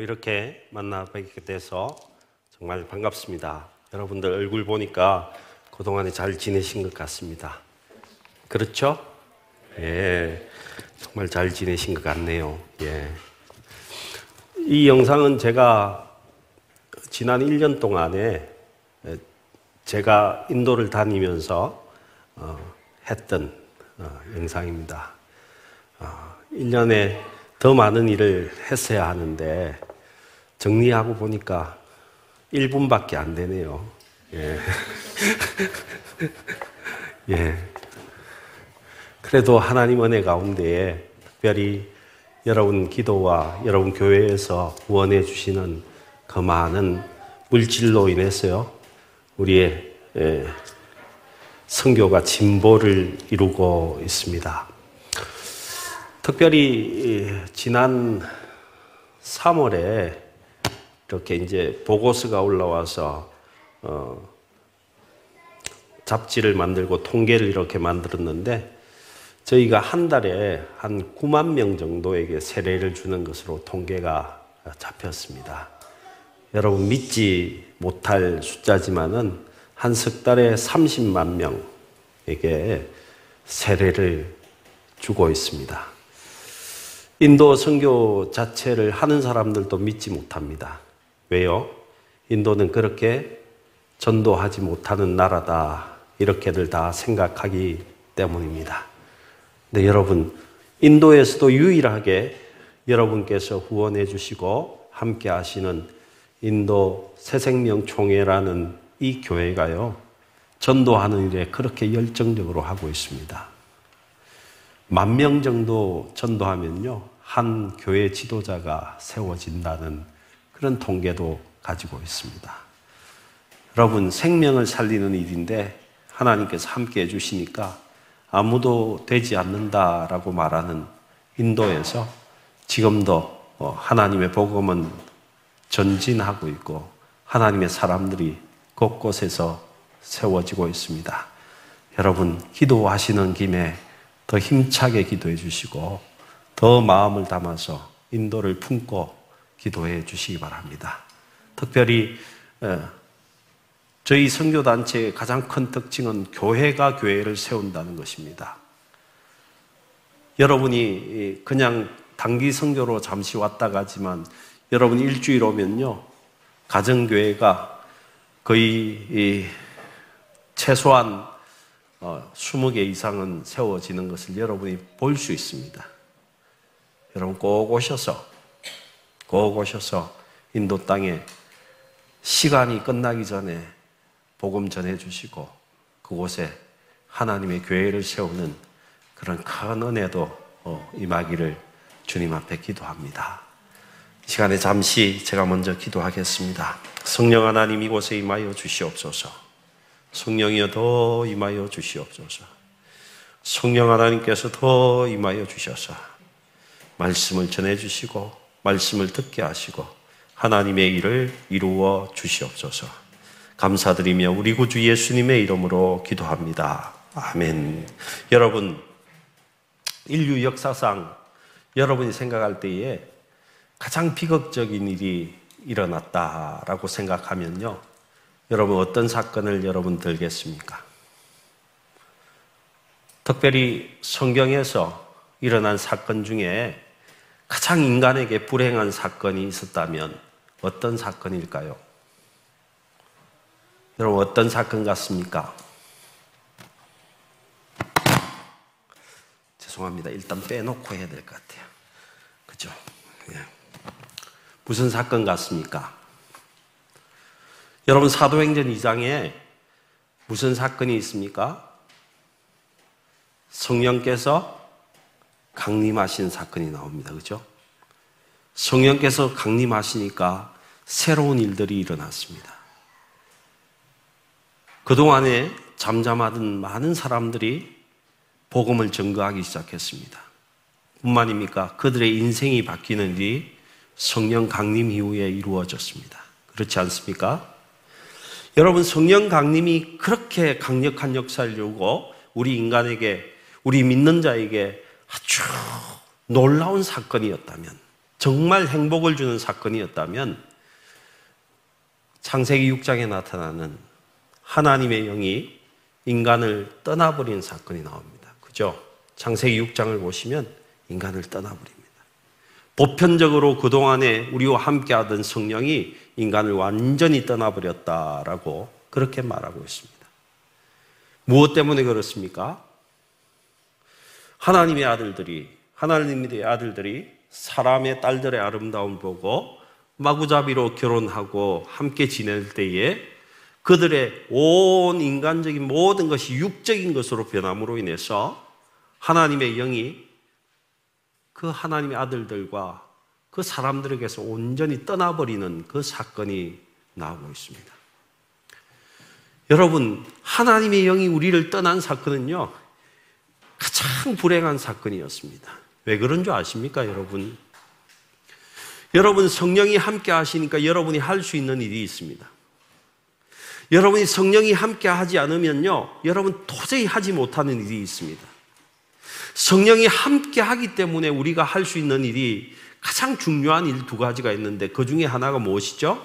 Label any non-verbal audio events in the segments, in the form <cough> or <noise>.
이렇게 만나 뵙게 돼서 정말 반갑습니다. 여러분들 얼굴 보니까 그동안에 잘 지내신 것 같습니다. 그렇죠? 예. 정말 잘 지내신 것 같네요. 예. 이 영상은 제가 지난 1년 동안에 제가 인도를 다니면서 어, 했던 어, 영상입니다. 어, 1년에 더 많은 일을 했어야 하는데 정리하고 보니까 1분밖에 안 되네요. 예. <laughs> 예. 그래도 하나님 은혜 가운데에 특별히 여러분 기도와 여러분 교회에서 후원해 주시는 그 많은 물질로 인해서요, 우리의 예, 성교가 진보를 이루고 있습니다. 특별히 지난 3월에 이렇게 이제 보고서가 올라와서 어, 잡지를 만들고 통계를 이렇게 만들었는데 저희가 한 달에 한 9만 명 정도에게 세례를 주는 것으로 통계가 잡혔습니다. 여러분 믿지 못할 숫자지만은 한 석 달에 30만 명에게 세례를 주고 있습니다. 인도 선교 자체를 하는 사람들도 믿지 못합니다. 왜요? 인도는 그렇게 전도하지 못하는 나라다. 이렇게들 다 생각하기 때문입니다. 네, 여러분, 인도에서도 유일하게 여러분께서 후원해 주시고 함께 하시는 인도 새생명총회라는 이 교회가요, 전도하는 일에 그렇게 열정적으로 하고 있습니다. 만 명 정도 전도하면요, 한 교회 지도자가 세워진다는 그런 통계도 가지고 있습니다. 여러분, 생명을 살리는 일인데 하나님께서 함께 해주시니까 아무도 되지 않는다라고 말하는 인도에서 지금도 어, 하나님의 복음은 전진하고 있고 하나님의 사람들이 곳곳에서 세워지고 있습니다. 여러분, 기도하시는 김에 더 힘차게 기도해 주시고 더 마음을 담아서 인도를 품고 기도해 주시기 바랍니다. 특별히 어, 저희 선교단체의 가장 큰 특징은 교회가 교회를 세운다는 것입니다. 여러분이 그냥 단기 선교로 잠시 왔다 가지만 여러분 일주일 오면요. 가정교회가 거의 최소한 20개 어, 이상은 세워지는 것을 여러분이 볼 수 있습니다. 여러분 꼭 오셔서, 꼭 오셔서 인도 땅에 시간이 끝나기 전에 복음 전해 주시고 그곳에 하나님의 교회를 세우는 그런 큰 은혜도 어, 임하기를 주님 앞에 기도합니다. 이 시간에 잠시 제가 먼저 기도하겠습니다. 성령 하나님 이곳에 임하여 주시옵소서. 성령이여 더 임하여 주시옵소서. 성령 하나님께서 더 임하여 주셔서 말씀을 전해 주시고 말씀을 듣게 하시고 하나님의 일을 이루어 주시옵소서. 감사드리며 우리 구주 예수님의 이름으로 기도합니다. 아멘. 여러분, 인류 역사상 여러분이 생각할 때에 가장 비극적인 일이 일어났다라고 생각하면요. 여러분 어떤 사건을 여러분 들겠습니까? 특별히 성경에서 일어난 사건 중에 가장 인간에게 불행한 사건이 있었다면 어떤 사건일까요? 여러분 어떤 사건 같습니까? 죄송합니다. 일단 빼놓고 해야 될 것 같아요. 그죠? 예. 무슨 사건 같습니까? 여러분 사도행전 2장에 무슨 사건이 있습니까? 성령께서 강림하신 사건이 나옵니다. 그죠? 성령께서 강림하시니까 새로운 일들이 일어났습니다. 그동안에 잠잠하던 많은 사람들이 복음을 증거하기 시작했습니다. 뿐만입니까? 그들의 인생이 바뀌는 일이 성령 강림 이후에 이루어졌습니다. 그렇지 않습니까? 여러분, 성령 강림이 그렇게 강력한 역사를 이루고 우리 인간에게, 우리 믿는 자에게 아주 놀라운 사건이었다면 정말 행복을 주는 사건이었다면 창세기 6장에 나타나는 하나님의 영이 인간을 떠나버린 사건이 나옵니다. 그죠? 창세기 6장을 보시면 인간을 떠나버립니다. 보편적으로 그동안에 우리와 함께 하던 성령이 인간을 완전히 떠나버렸다라고 그렇게 말하고 있습니다. 무엇 때문에 그렇습니까? 하나님의 아들들이, 하나님의 아들들이 사람의 딸들의 아름다움 보고 마구잡이로 결혼하고 함께 지낼 때에 그들의 온 인간적인 모든 것이 육적인 것으로 변함으로 인해서 하나님의 영이 그 하나님의 아들들과 그 사람들에게서 온전히 떠나버리는 그 사건이 나오고 있습니다. 여러분, 하나님의 영이 우리를 떠난 사건은요, 가장 불행한 사건이었습니다. 왜 그런 줄 아십니까, 여러분? 여러분, 성령이 함께 하시니까 여러분이 할 수 있는 일이 있습니다. 여러분이 성령이 함께 하지 않으면요, 여러분 도저히 하지 못하는 일이 있습니다. 성령이 함께 하기 때문에 우리가 할 수 있는 일이 가장 중요한 일 두 가지가 있는데 그 중에 하나가 무엇이죠?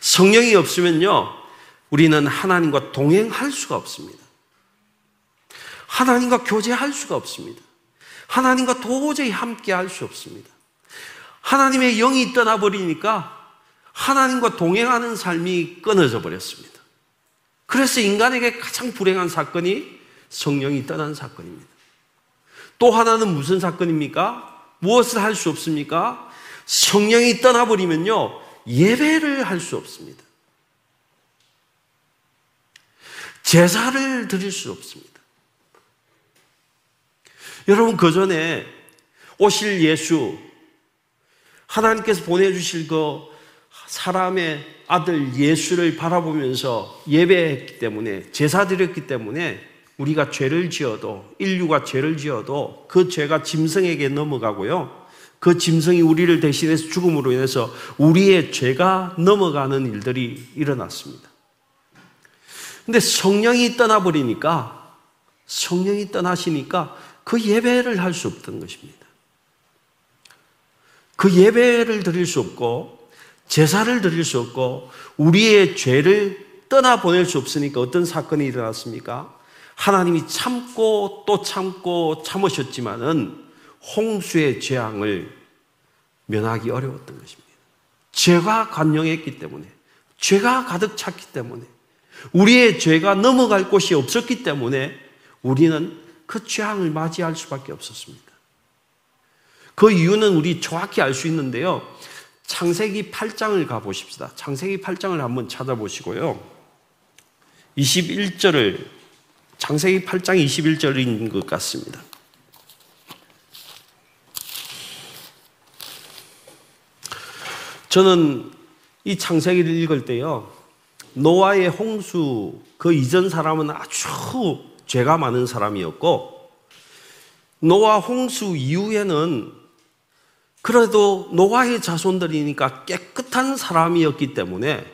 성령이 없으면요, 우리는 하나님과 동행할 수가 없습니다. 하나님과 교제할 수가 없습니다. 하나님과 도저히 함께 할 수 없습니다. 하나님의 영이 떠나버리니까 하나님과 동행하는 삶이 끊어져 버렸습니다. 그래서 인간에게 가장 불행한 사건이 성령이 떠난 사건입니다. 또 하나는 무슨 사건입니까? 무엇을 할 수 없습니까? 성령이 떠나버리면요, 예배를 할 수 없습니다. 제사를 드릴 수 없습니다. 여러분, 그 전에 오실 예수, 하나님께서 보내주실 그 사람의 아들 예수를 바라보면서 예배했기 때문에, 제사 드렸기 때문에 우리가 죄를 지어도, 인류가 죄를 지어도 그 죄가 짐승에게 넘어가고요. 그 짐승이 우리를 대신해서 죽음으로 인해서 우리의 죄가 넘어가는 일들이 일어났습니다. 근데 성령이 떠나버리니까, 성령이 떠나시니까 그 예배를 할 수 없던 것입니다. 그 예배를 드릴 수 없고, 제사를 드릴 수 없고, 우리의 죄를 떠나 보낼 수 없으니까 어떤 사건이 일어났습니까? 하나님이 참고 또 참고 참으셨지만은 홍수의 재앙을 면하기 어려웠던 것입니다. 죄가 관영했기 때문에, 죄가 가득 찼기 때문에, 우리의 죄가 넘어갈 곳이 없었기 때문에 우리는 그 재앙을 맞이할 수밖에 없었습니다. 그 이유는 우리 정확히 알 수 있는데요. 창세기 8장을 가보십시다. 창세기 8장을 한번 찾아보시고요. 21절을 창세기 8장 21절인 것 같습니다. 저는 이 창세기를 읽을 때요, 노아의 홍수 그 이전 사람은 아주 죄가 많은 사람이었고, 노아 홍수 이후에는 그래도 노아의 자손들이니까 깨끗한 사람이었기 때문에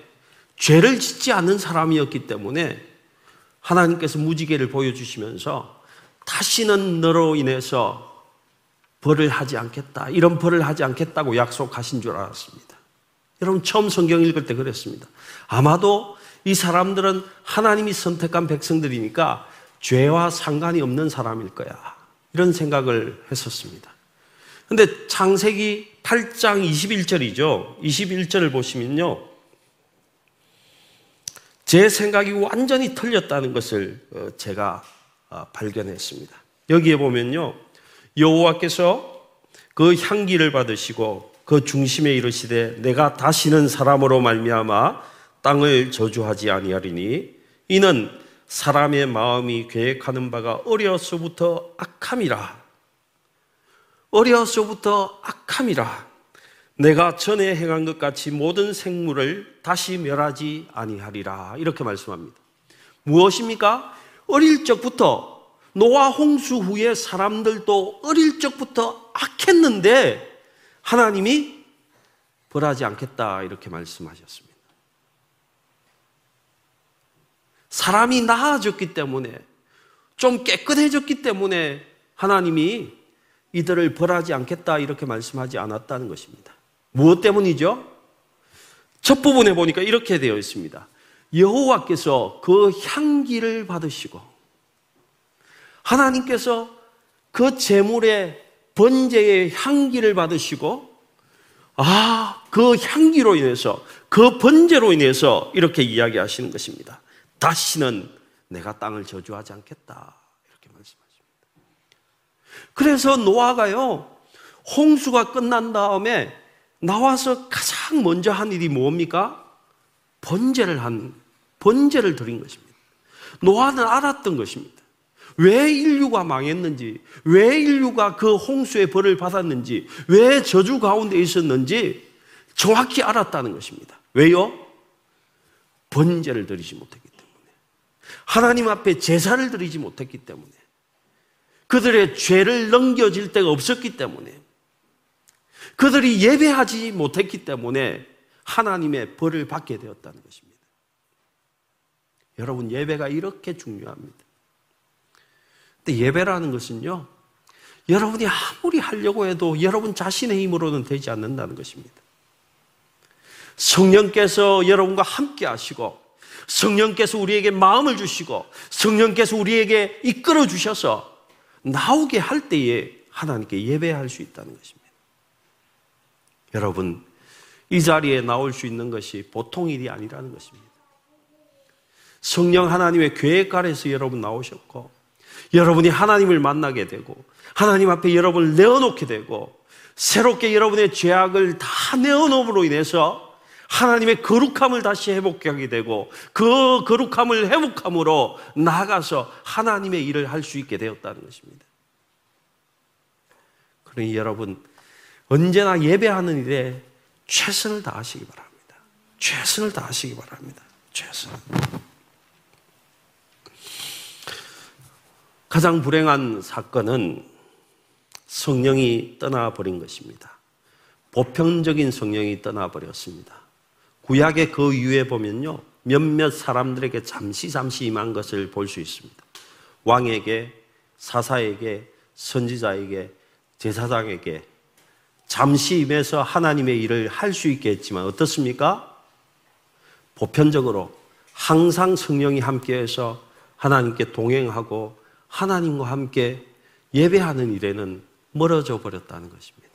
죄를 짓지 않는 사람이었기 때문에 하나님께서 무지개를 보여주시면서 다시는 너로 인해서 벌을 하지 않겠다. 이런 벌을 하지 않겠다고 약속하신 줄 알았습니다. 여러분, 처음 성경 읽을 때 그랬습니다. 아마도 이 사람들은 하나님이 선택한 백성들이니까 죄와 상관이 없는 사람일 거야. 이런 생각을 했었습니다. 근데 창세기 8장 21절이죠. 21절을 보시면요. 제 생각이 완전히 틀렸다는 것을 어, 제가 어, 발견했습니다. 여기에 보면요. 여호와께서 그 향기를 받으시고 그 중심에 이르시되 내가 다시는 사람으로 말미암아 땅을 저주하지 아니하리니 이는 사람의 마음이 계획하는 바가 어려서부터 악함이라 어려서부터 악함이라 내가 전에 행한 것 같이 모든 생물을 다시 멸하지 아니하리라. 이렇게 말씀합니다. 무엇입니까? 어릴 적부터 노아 홍수 후에 사람들도 어릴 적부터 악했는데 하나님이 벌하지 않겠다. 이렇게 말씀하셨습니다. 사람이 나아졌기 때문에 좀 깨끗해졌기 때문에 하나님이 이들을 벌하지 않겠다 이렇게 말씀하지 않았다는 것입니다. 무엇 때문이죠? 첫 부분에 보니까 이렇게 되어 있습니다. 여호와께서 그 향기를 받으시고 하나님께서 그 재물의 번제의 향기를 받으시고 아, 그 향기로 인해서 그 번제로 인해서 이렇게 이야기하시는 것입니다. 다시는 내가 땅을 저주하지 않겠다. 이렇게 말씀하십니다. 그래서 노아가요, 홍수가 끝난 다음에 나와서 가장 먼저 한 일이 뭡니까? 번제를 한, 번제를 드린 것입니다. 노아는 알았던 것입니다. 왜 인류가 망했는지, 왜 인류가 그 홍수의 벌을 받았는지, 왜 저주 가운데 있었는지 정확히 알았다는 것입니다. 왜요? 번제를 드리지 못했기. 하나님 앞에 제사를 드리지 못했기 때문에. 그들의 죄를 넘겨질 데가 없었기 때문에. 그들이 예배하지 못했기 때문에 하나님의 벌을 받게 되었다는 것입니다. 여러분, 예배가 이렇게 중요합니다. 근데 예배라는 것은요, 여러분이 아무리 하려고 해도 여러분 자신의 힘으로는 되지 않는다는 것입니다. 성령께서 여러분과 함께 하시고, 성령께서 우리에게 마음을 주시고, 성령께서 우리에게 이끌어 주셔서 나오게 할 때에 하나님께 예배할 수 있다는 것입니다. 여러분, 이 자리에 나올 수 있는 것이 보통 일이 아니라는 것입니다. 성령 하나님의 계획 아래서 여러분 나오셨고, 여러분이 하나님을 만나게 되고, 하나님 앞에 여러분을 내어놓게 되고, 새롭게 여러분의 죄악을 다 내어놓음으로 인해서 하나님의 거룩함을 다시 회복하게 되고, 그 거룩함을 회복함으로 나아가서 하나님의 일을 할 수 있게 되었다는 것입니다. 그러니 여러분, 언제나 예배하는 일에 최선을 다하시기 바랍니다. 최선을 다하시기 바랍니다. 최선. 가장 불행한 사건은 성령이 떠나버린 것입니다. 보편적인 성령이 떠나버렸습니다. 구약의 그 이후에 보면요. 몇몇 사람들에게 잠시 잠시 임한 것을 볼 수 있습니다. 왕에게, 사사에게, 선지자에게, 제사장에게 잠시 임해서 하나님의 일을 할 수 있게 했지만 어떻습니까? 보편적으로 항상 성령이 함께해서 하나님께 동행하고 하나님과 함께 예배하는 일에는 멀어져 버렸다는 것입니다.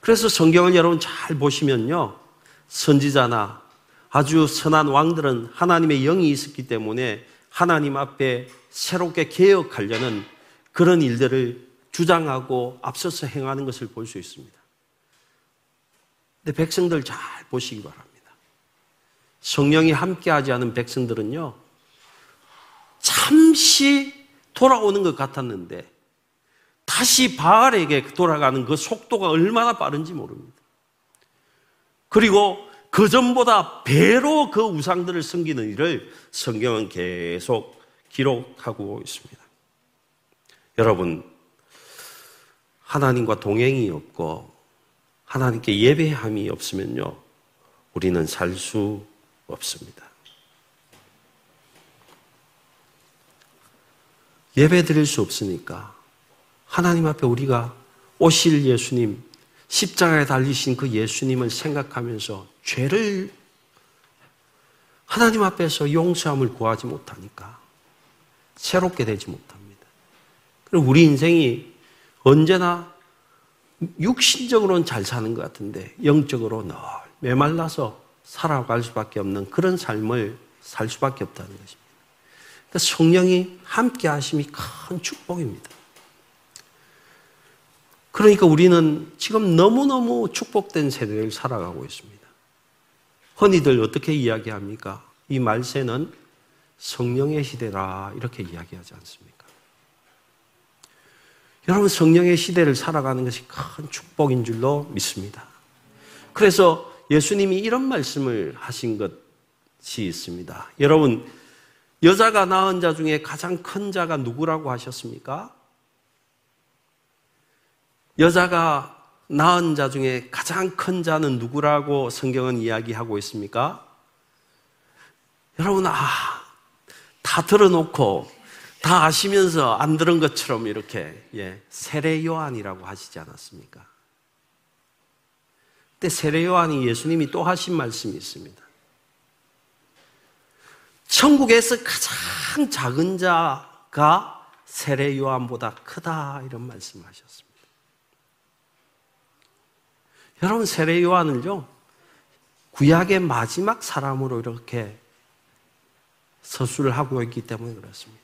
그래서 성경을 여러분 잘 보시면요. 선지자나 아주 선한 왕들은 하나님의 영이 있었기 때문에 하나님 앞에 새롭게 개혁하려는 그런 일들을 주장하고 앞서서 행하는 것을 볼 수 있습니다. 근데 백성들 잘 보시기 바랍니다. 성령이 함께하지 않은 백성들은요, 잠시 돌아오는 것 같았는데, 다시 바알에게 돌아가는 그 속도가 얼마나 빠른지 모릅니다. 그리고 그 전보다 배로 그 우상들을 섬기는 일을 성경은 계속 기록하고 있습니다. 여러분, 하나님과 동행이 없고 하나님께 예배함이 없으면요, 우리는 살 수 없습니다. 예배 드릴 수 없으니까 하나님 앞에 우리가 오실 예수님, 십자가에 달리신 그 예수님을 생각하면서 죄를 하나님 앞에서 용서함을 구하지 못하니까 새롭게 되지 못합니다. 그리고 우리 인생이 언제나 육신적으로는 잘 사는 것 같은데 영적으로 늘 메말라서 살아갈 수밖에 없는 그런 삶을 살 수밖에 없다는 것입니다. 그러니까 성령이 함께 하심이 큰 축복입니다. 그러니까 우리는 지금 너무너무 축복된 세대를 살아가고 있습니다. 흔히들 어떻게 이야기합니까? 이 말세는 성령의 시대라 이렇게 이야기하지 않습니까? 여러분 성령의 시대를 살아가는 것이 큰 축복인 줄로 믿습니다. 그래서 예수님이 이런 말씀을 하신 것이 있습니다. 여러분 여자가 낳은 자 중에 가장 큰 자가 누구라고 하셨습니까? 여자가 낳은 자 중에 가장 큰 자는 누구라고 성경은 이야기하고 있습니까? 여러분, 아, 다 들어놓고 다 아시면서 안 들은 것처럼 이렇게 예, 세례 요한이라고 하시지 않았습니까? 근데 세례 요한이 예수님이 또 하신 말씀이 있습니다. 천국에서 가장 작은 자가 세례 요한보다 크다 이런 말씀 하셨습니다. 여러분 세례 요한은요 구약의 마지막 사람으로 이렇게 서술을 하고 있기 때문에 그렇습니다.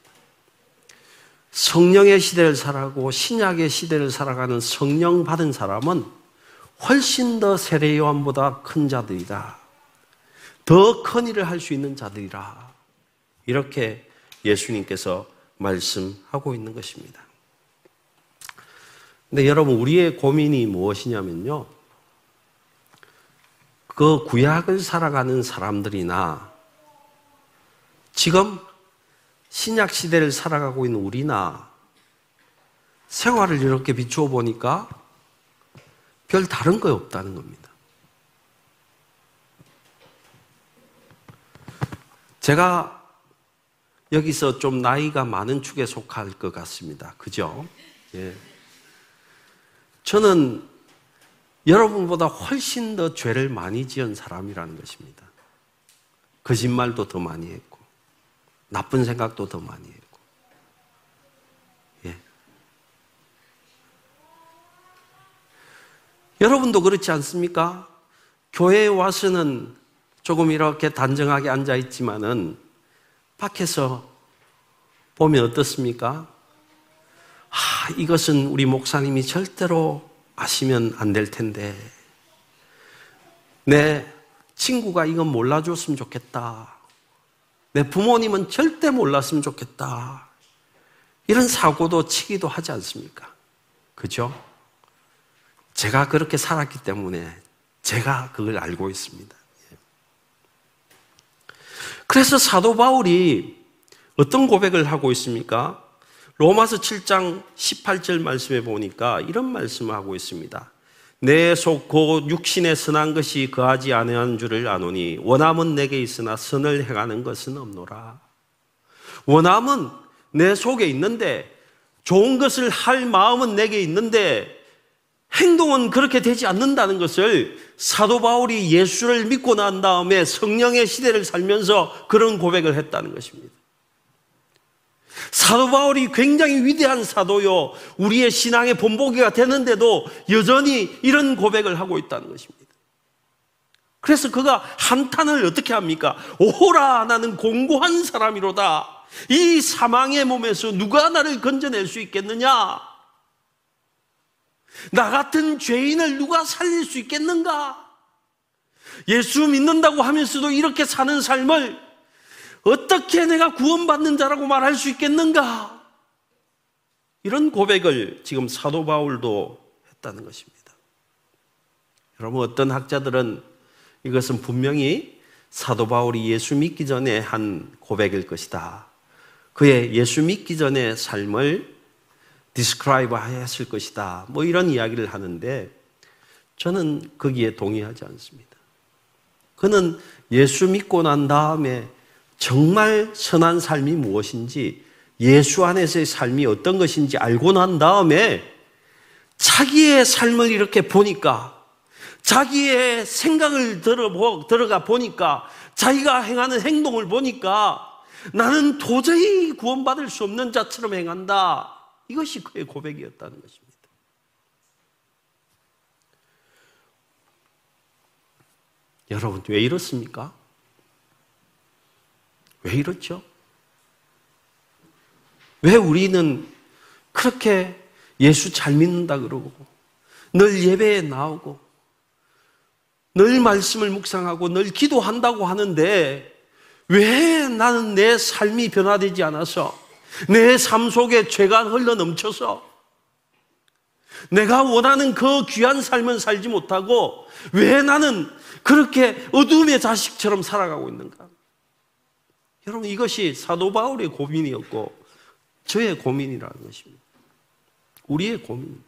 성령의 시대를 살아가고 신약의 시대를 살아가는 성령 받은 사람은 훨씬 더 세례 요한보다 큰 자들이다. 더 큰 일을 할 수 있는 자들이라. 이렇게 예수님께서 말씀하고 있는 것입니다. 근데 여러분, 우리의 고민이 무엇이냐면요. 그 구약을 살아가는 사람들이나 지금 신약 시대를 살아가고 있는 우리나 생활을 이렇게 비추어 보니까 별 다른 거 없다는 겁니다. 제가 여기서 좀 나이가 많은 축에 속할 것 같습니다. 그죠? 예. 저는 여러분보다 훨씬 더 죄를 많이 지은 사람이라는 것입니다. 거짓말도 더 많이 했고, 나쁜 생각도 더 많이 했고. 예. 여러분도 그렇지 않습니까? 교회에 와서는 조금 이렇게 단정하게 앉아 있지만은 밖에서 보면 어떻습니까? 아, 이것은 우리 목사님이 절대로 아시면 안 될 텐데. 내 친구가 이건 몰라줬으면 좋겠다. 내 부모님은 절대 몰랐으면 좋겠다. 이런 사고도 치기도 하지 않습니까? 그죠? 제가 그렇게 살았기 때문에 제가 그걸 알고 있습니다. 예. 그래서 사도 바울이 어떤 고백을 하고 있습니까? 로마서 7장 18절 말씀에 보니까 이런 말씀을 하고 있습니다. 내 속 곧 육신에 선한 것이 거하지 아니한 줄을 아노니 원함은 내게 있으나 선을 행하는 것은 없노라. 원함은 내 속에 있는데 좋은 것을 할 마음은 내게 있는데 행동은 그렇게 되지 않는다는 것을 사도 바울이 예수를 믿고 난 다음에 성령의 시대를 살면서 그런 고백을 했다는 것입니다. 사도 바울이 굉장히 위대한 사도요. 우리의 신앙의 본보기가 되는데도 여전히 이런 고백을 하고 있다는 것입니다. 그래서 그가 한탄을 어떻게 합니까? 오호라 나는 공고한 사람이로다. 이 사망의 몸에서 누가 나를 건져낼 수 있겠느냐? 나 같은 죄인을 누가 살릴 수 있겠는가? 예수 믿는다고 하면서도 이렇게 사는 삶을 어떻게 내가 구원받는 자라고 말할 수 있겠는가? 이런 고백을 지금 사도 바울도 했다는 것입니다. 여러분, 어떤 학자들은 이것은 분명히 사도 바울이 예수 믿기 전에 한 고백일 것이다. 그의 예수 믿기 전의 삶을 describe 했을 것이다. 뭐 이런 이야기를 하는데 저는 거기에 동의하지 않습니다. 그는 예수 믿고 난 다음에 정말 선한 삶이 무엇인지 예수 안에서의 삶이 어떤 것인지 알고 난 다음에 자기의 삶을 이렇게 보니까 자기의 생각을 들어 들어가 보니까 자기가 행하는 행동을 보니까 나는 도저히 구원받을 수 없는 자처럼 행한다. 이것이 그의 고백이었다는 것입니다. 여러분, 왜 이렇습니까? 왜 이렇죠? 왜 우리는 그렇게 예수 잘 믿는다 그러고 늘 예배에 나오고 늘 말씀을 묵상하고 늘 기도한다고 하는데 왜 나는 내 삶이 변화되지 않아서 내 삶 속에 죄가 흘러 넘쳐서 내가 원하는 그 귀한 삶은 살지 못하고 왜 나는 그렇게 어둠의 자식처럼 살아가고 있는가? 여러분 이것이 사도 바울의 고민이었고 저의 고민이라는 것입니다. 우리의 고민.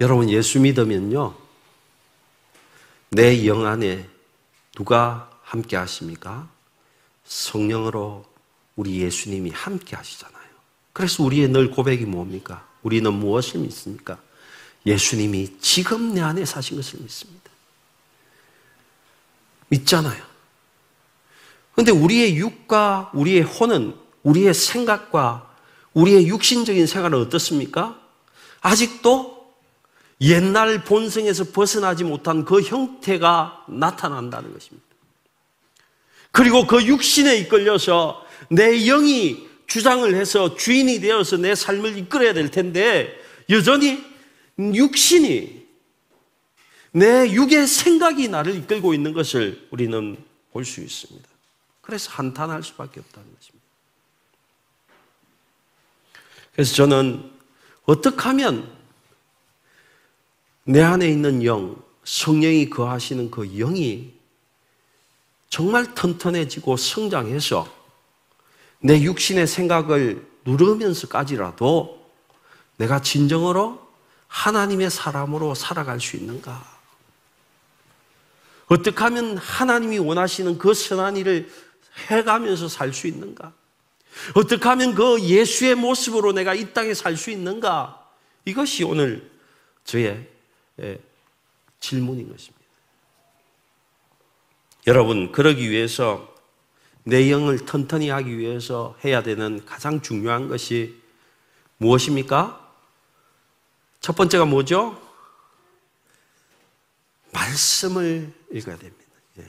여러분 예수 믿으면요 내 영 안에 누가 함께 하십니까? 성령으로 우리 예수님이 함께 하시잖아요. 그래서 우리의 늘 고백이 뭡니까? 우리는 무엇을 믿습니까? 예수님이 지금 내 안에 사신 것을 믿습니다. 믿잖아요. 그런데 우리의 육과 우리의 혼은 우리의 생각과 우리의 육신적인 생활은 어떻습니까? 아직도 옛날 본성에서 벗어나지 못한 그 형태가 나타난다는 것입니다. 그리고 그 육신에 이끌려서 내 영이 주장을 해서 주인이 되어서 내 삶을 이끌어야 될 텐데 여전히 육신이 내 육의 생각이 나를 이끌고 있는 것을 우리는 볼 수 있습니다. 그래서 한탄할 수밖에 없다는 것입니다. 그래서 저는 어떻게 하면 내 안에 있는 영, 성령이 거하시는 그 영이 정말 튼튼해지고 성장해서 내 육신의 생각을 누르면서까지라도 내가 진정으로 하나님의 사람으로 살아갈 수 있는가? 어떻게 하면 하나님이 원하시는 그 선한 일을 해가면서 살 수 있는가? 어떻게 하면 그 예수의 모습으로 내가 이 땅에 살 수 있는가? 이것이 오늘 저의 예, 질문인 것입니다. 여러분, 그러기 위해서 내 영을 튼튼히 하기 위해서 해야 되는 가장 중요한 것이 무엇입니까? 첫 번째가 뭐죠? 말씀을 읽어야 됩니다. 예.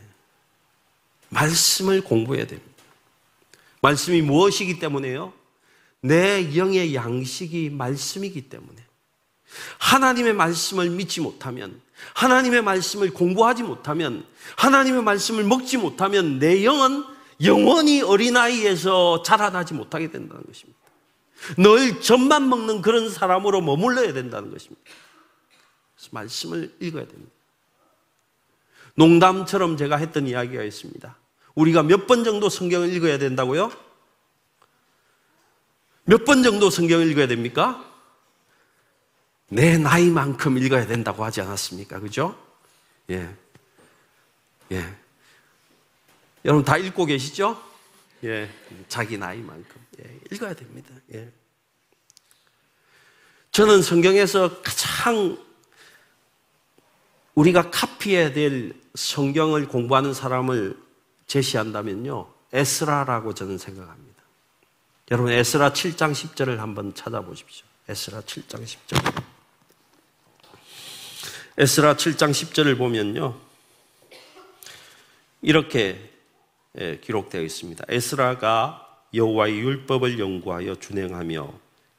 말씀을 공부해야 됩니다. 말씀이 무엇이기 때문에요? 내 영의 양식이 말씀이기 때문에. 하나님의 말씀을 믿지 못하면, 하나님의 말씀을 공부하지 못하면, 하나님의 말씀을 먹지 못하면 내 영은 영원히 어린아이에서 자라나지 못하게 된다는 것입니다. 늘 젖만 먹는 그런 사람으로 머물러야 된다는 것입니다. 말씀을 읽어야 됩니다. 농담처럼 제가 했던 이야기가 있습니다. 우리가 몇 번 정도 성경을 읽어야 된다고요? 몇 번 정도 성경을 읽어야 됩니까? 내 나이만큼 읽어야 된다고 하지 않았습니까? 그죠? 예. 예. 여러분 다 읽고 계시죠? 예. 자기 나이만큼. 예. 읽어야 됩니다. 예. 저는 성경에서 가장 우리가 카피해야 될 성경을 공부하는 사람을 제시한다면요. 에스라라고 저는 생각합니다. 여러분 에스라 7장 10절을 한번 찾아보십시오. 에스라 7장 10절. 에스라 7장 10절을 보면요. 이렇게 예, 기록되어 있습니다. 에스라가 여호와의 율법을 연구하여 준행하며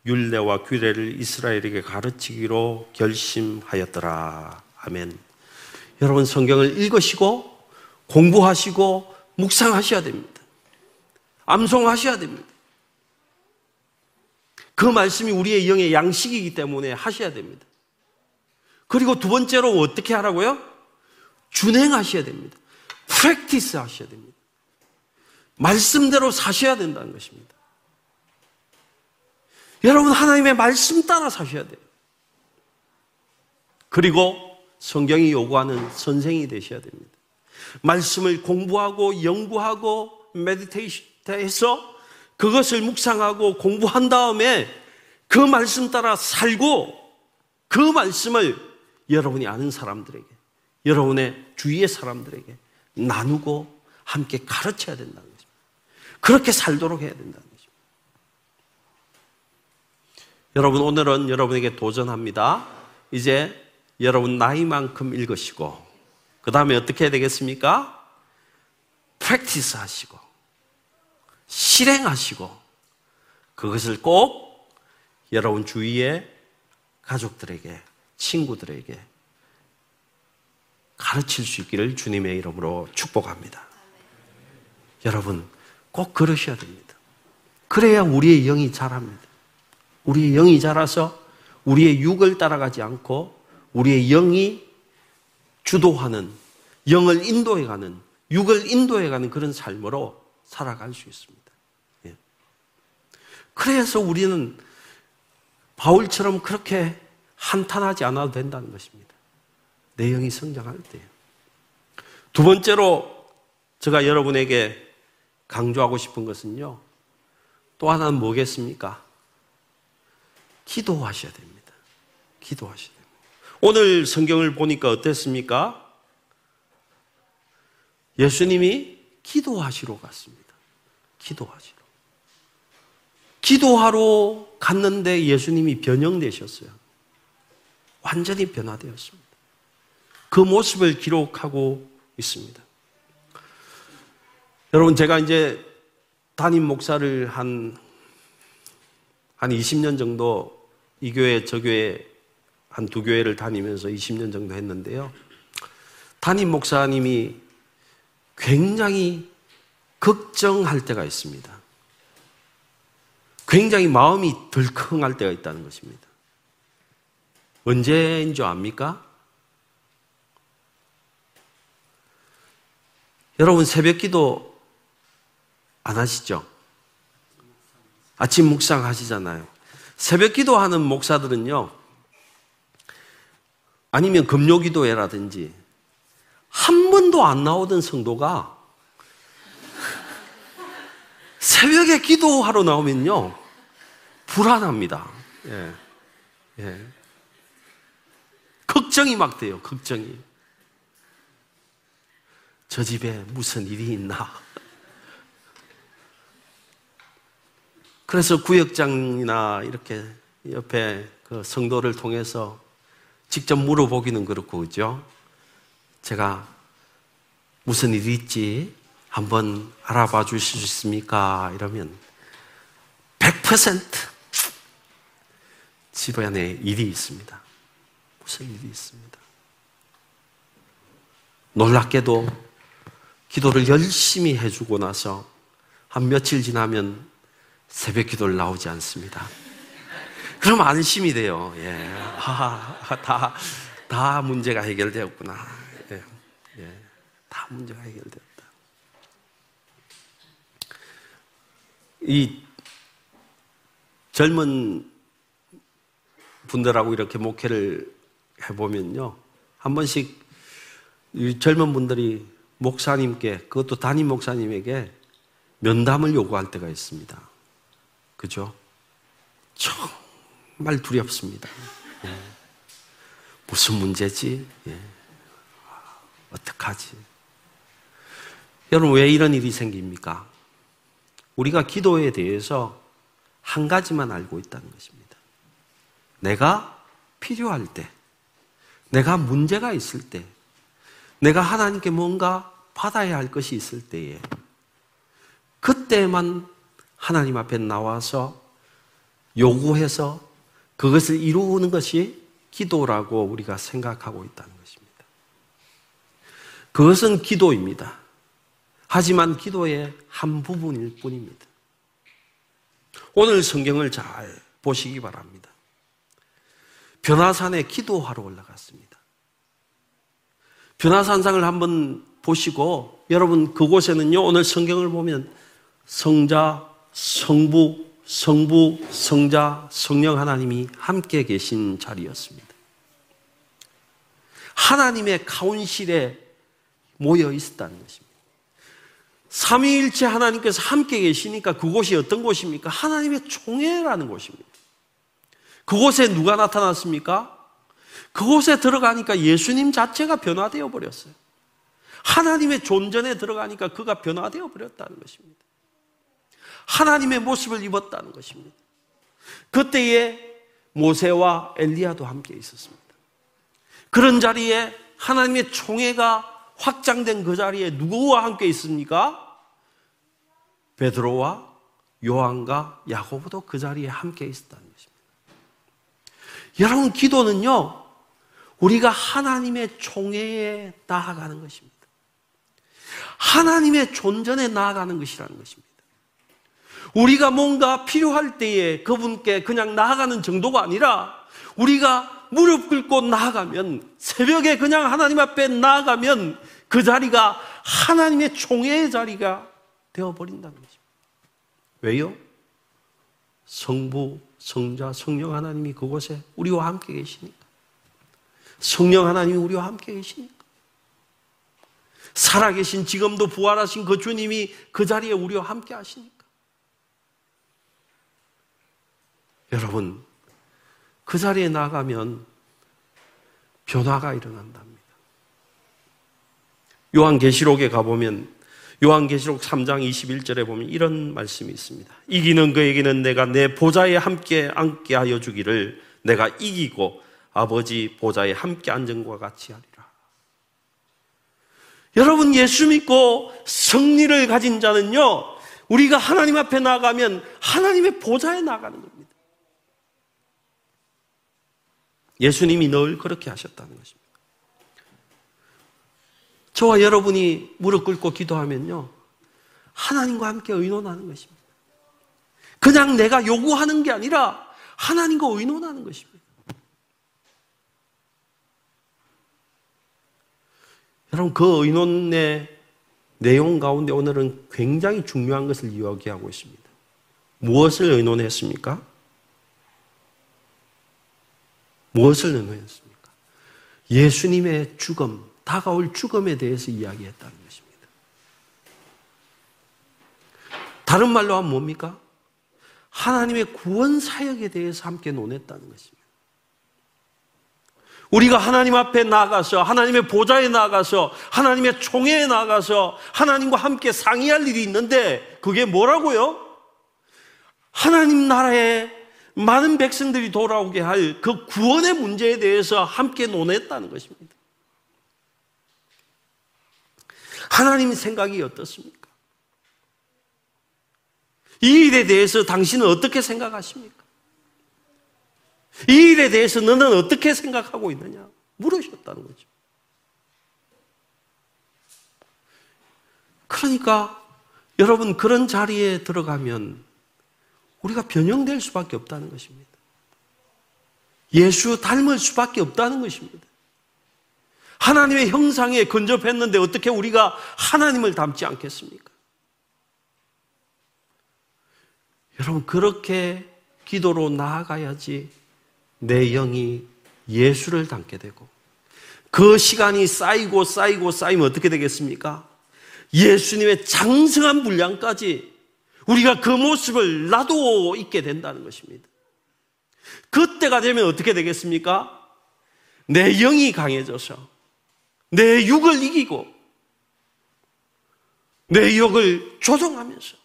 율례와 규례를 이스라엘에게 가르치기로 결심하였더라. 아멘. 여러분 성경을 읽으시고 공부하시고 묵상하셔야 됩니다. 암송하셔야 됩니다. 그 말씀이 우리의 영의 양식이기 때문에 하셔야 됩니다. 그리고 두 번째로 어떻게 하라고요? 준행하셔야 됩니다. 프랙티스 하셔야 됩니다. 말씀대로 사셔야 된다는 것입니다. 여러분 하나님의 말씀 따라 사셔야 돼요. 그리고 성경이 요구하는 선생이 되셔야 됩니다. 말씀을 공부하고 연구하고 메디테이션해서 그것을 묵상하고 공부한 다음에 그 말씀 따라 살고 그 말씀을 여러분이 아는 사람들에게, 여러분의 주위의 사람들에게 나누고 함께 가르쳐야 된다는 것입니다. 그렇게 살도록 해야 된다는 것입니다. 여러분, 오늘은 여러분에게 도전합니다. 이제 여러분 나이만큼 읽으시고, 그 다음에 어떻게 해야 되겠습니까? 프랙티스 하시고, 실행하시고, 그것을 꼭 여러분 주위의 가족들에게 친구들에게 가르칠 수 있기를 주님의 이름으로 축복합니다. 여러분, 꼭 그러셔야 됩니다. 그래야 우리의 영이 자랍니다. 우리의 영이 자라서 우리의 육을 따라가지 않고 우리의 영이 주도하는, 영을 인도해가는, 육을 인도해가는 그런 삶으로 살아갈 수 있습니다. 예. 그래서 우리는 바울처럼 그렇게 한탄하지 않아도 된다는 것입니다. 내 영이 성장할 때. 두 번째로 제가 여러분에게 강조하고 싶은 것은요. 또 하나는 뭐겠습니까? 기도하셔야 됩니다. 기도하셔야 됩니다. 오늘 성경을 보니까 어땠습니까? 예수님이 기도하시러 갔습니다. 기도하시러. 기도하러 갔는데 예수님이 변형되셨어요. 완전히 변화되었습니다. 그 모습을 기록하고 있습니다. 여러분, 제가 이제 담임 목사를 한, 한 20년 정도 이 교회, 저 교회 한 두 교회를 다니면서 20년 정도 했는데요. 담임 목사님이 굉장히 걱정할 때가 있습니다. 굉장히 마음이 덜컹할 때가 있다는 것입니다. 언제인 줄 압니까? 여러분 새벽 기도 안 하시죠? 아침 묵상 하시잖아요. 새벽 기도하는 목사들은요, 아니면 금요 기도회라든지 한 번도 안 나오던 성도가 새벽에 기도하러 나오면요, 불안합니다. 예. 예. 걱정이 막 돼요, 걱정이. 저 집에 무슨 일이 있나? 그래서 구역장이나 이렇게 옆에 그 성도를 통해서 직접 물어보기는 그렇고, 그죠? 제가 무슨 일이 있지? 한번 알아봐 주실 수 있습니까? 이러면 100% 집안에 일이 있습니다. 무슨 일이 있습니다. 놀랍게도 기도를 열심히 해주고 나서 한 며칠 지나면 새벽 기도를 나오지 않습니다. 그럼 안심이 돼요. 예. 아, 다, 다 문제가 해결되었구나. 예. 예. 다 문제가 해결되었다. 이 젊은 분들하고 이렇게 목회를 해보면요. 한 번씩 젊은 분들이 목사님께, 그것도 담임 목사님에게 면담을 요구할 때가 있습니다. 그죠? 정말 두렵습니다. 예. 무슨 문제지? 예. 어떡하지? 여러분, 왜 이런 일이 생깁니까? 우리가 기도에 대해서 한 가지만 알고 있다는 것입니다. 내가 필요할 때, 내가 문제가 있을 때, 내가 하나님께 뭔가 받아야 할 것이 있을 때에, 그때만 하나님 앞에 나와서 요구해서 그것을 이루는 것이 기도라고 우리가 생각하고 있다는 것입니다. 그것은 기도입니다. 하지만 기도의 한 부분일 뿐입니다. 오늘 성경을 잘 보시기 바랍니다. 변화산에 기도하러 올라갔습니다. 변화산상을 한번 보시고 여러분 그곳에는요 오늘 성경을 보면 성자, 성부, 성부, 성자, 성령 하나님이 함께 계신 자리였습니다. 하나님의 가운실에 모여 있었다는 것입니다. 삼위일체 하나님께서 함께 계시니까 그곳이 어떤 곳입니까? 하나님의 총회라는 곳입니다. 그곳에 누가 나타났습니까? 그곳에 들어가니까 예수님 자체가 변화되어 버렸어요. 하나님의 존전에 들어가니까 그가 변화되어 버렸다는 것입니다. 하나님의 모습을 입었다는 것입니다. 그때에 모세와 엘리야도 함께 있었습니다. 그런 자리에 하나님의 총회가 확장된 그 자리에 누구와 함께 있습니까? 베드로와 요한과 야고보도 그 자리에 함께 있었다는 것입니다. 여러분 기도는요 우리가 하나님의 총회에 나아가는 것입니다. 하나님의 존전에 나아가는 것이라는 것입니다. 우리가 뭔가 필요할 때에 그분께 그냥 나아가는 정도가 아니라 우리가 무릎 꿇고 나아가면 새벽에 그냥 하나님 앞에 나아가면 그 자리가 하나님의 총회의 자리가 되어버린다는 거죠. 왜요? 성부, 성자, 성령 하나님이 그곳에 우리와 함께 계시니까. 성령 하나님이 우리와 함께 계시니까. 살아계신 지금도 부활하신 그 주님이 그 자리에 우리와 함께 하시니까. 여러분, 그 자리에 나가면 변화가 일어난답니다. 요한계시록에 가보면 요한계시록 3장 21절에 보면 이런 말씀이 있습니다. 이기는 그에게는 내가 내 보좌에 함께 앉게 하여 주기를 내가 이기고 아버지 보좌에 함께 앉은 것 같이 하리라. 여러분 예수 믿고 승리를 가진 자는요, 우리가 하나님 앞에 나가면 하나님의 보좌에 나가는 겁니다. 예수님이 늘 그렇게 하셨다는 것입니다. 저와 여러분이 무릎 꿇고 기도하면요, 하나님과 함께 의논하는 것입니다. 그냥 내가 요구하는 게 아니라 하나님과 의논하는 것입니다. 여러분, 그 의논의 내용 가운데 오늘은 굉장히 중요한 것을 이야기하고 있습니다. 무엇을 의논했습니까? 무엇을 의논했습니까? 예수님의 죽음, 다가올 죽음에 대해서 이야기했다는 것입니다. 다른 말로 하면 뭡니까? 하나님의 구원 사역에 대해서 함께 논했다는 것입니다. 우리가 하나님 앞에 나가서 하나님의 보좌에 나가서 하나님의 총회에 나가서 하나님과 함께 상의할 일이 있는데 그게 뭐라고요? 하나님 나라에 많은 백성들이 돌아오게 할 그 구원의 문제에 대해서 함께 논했다는 것입니다. 하나님 생각이 어떻습니까? 이 일에 대해서 당신은 어떻게 생각하십니까? 이 일에 대해서 너는 어떻게 생각하고 있느냐? 물으셨다는 거죠. 그러니까 여러분 그런 자리에 들어가면 우리가 변형될 수밖에 없다는 것입니다. 예수 닮을 수밖에 없다는 것입니다. 하나님의 형상에 근접했는데 어떻게 우리가 하나님을 닮지 않겠습니까? 여러분, 그렇게 기도로 나아가야지 내 영이 예수를 닮게 되고 그 시간이 쌓이고 쌓이고 쌓이면 어떻게 되겠습니까? 예수님의 장성한 분량까지 우리가 그 모습을 나도 있게 된다는 것입니다. 그때가 되면 어떻게 되겠습니까? 내 영이 강해져서 내 육을 이기고 내 육을 조정하면서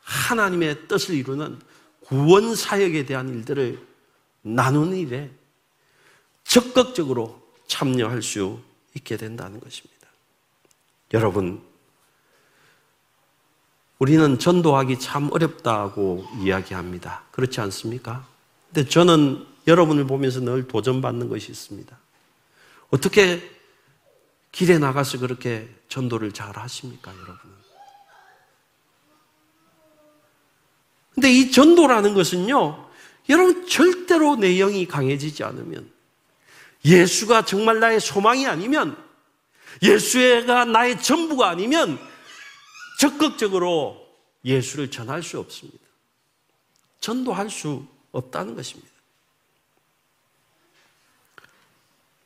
하나님의 뜻을 이루는 구원 사역에 대한 일들을 나누는 일에 적극적으로 참여할 수 있게 된다는 것입니다. 여러분, 우리는 전도하기 참 어렵다고 이야기합니다. 그렇지 않습니까? 근데 저는 여러분을 보면서 늘 도전받는 것이 있습니다. 어떻게 길에 나가서 그렇게 전도를 잘 하십니까, 여러분? 근데 이 전도라는 것은요, 여러분 절대로 내 영이 강해지지 않으면 예수가 정말 나의 소망이 아니면 예수가 나의 전부가 아니면 적극적으로 예수를 전할 수 없습니다. 전도할 수 없다는 것입니다.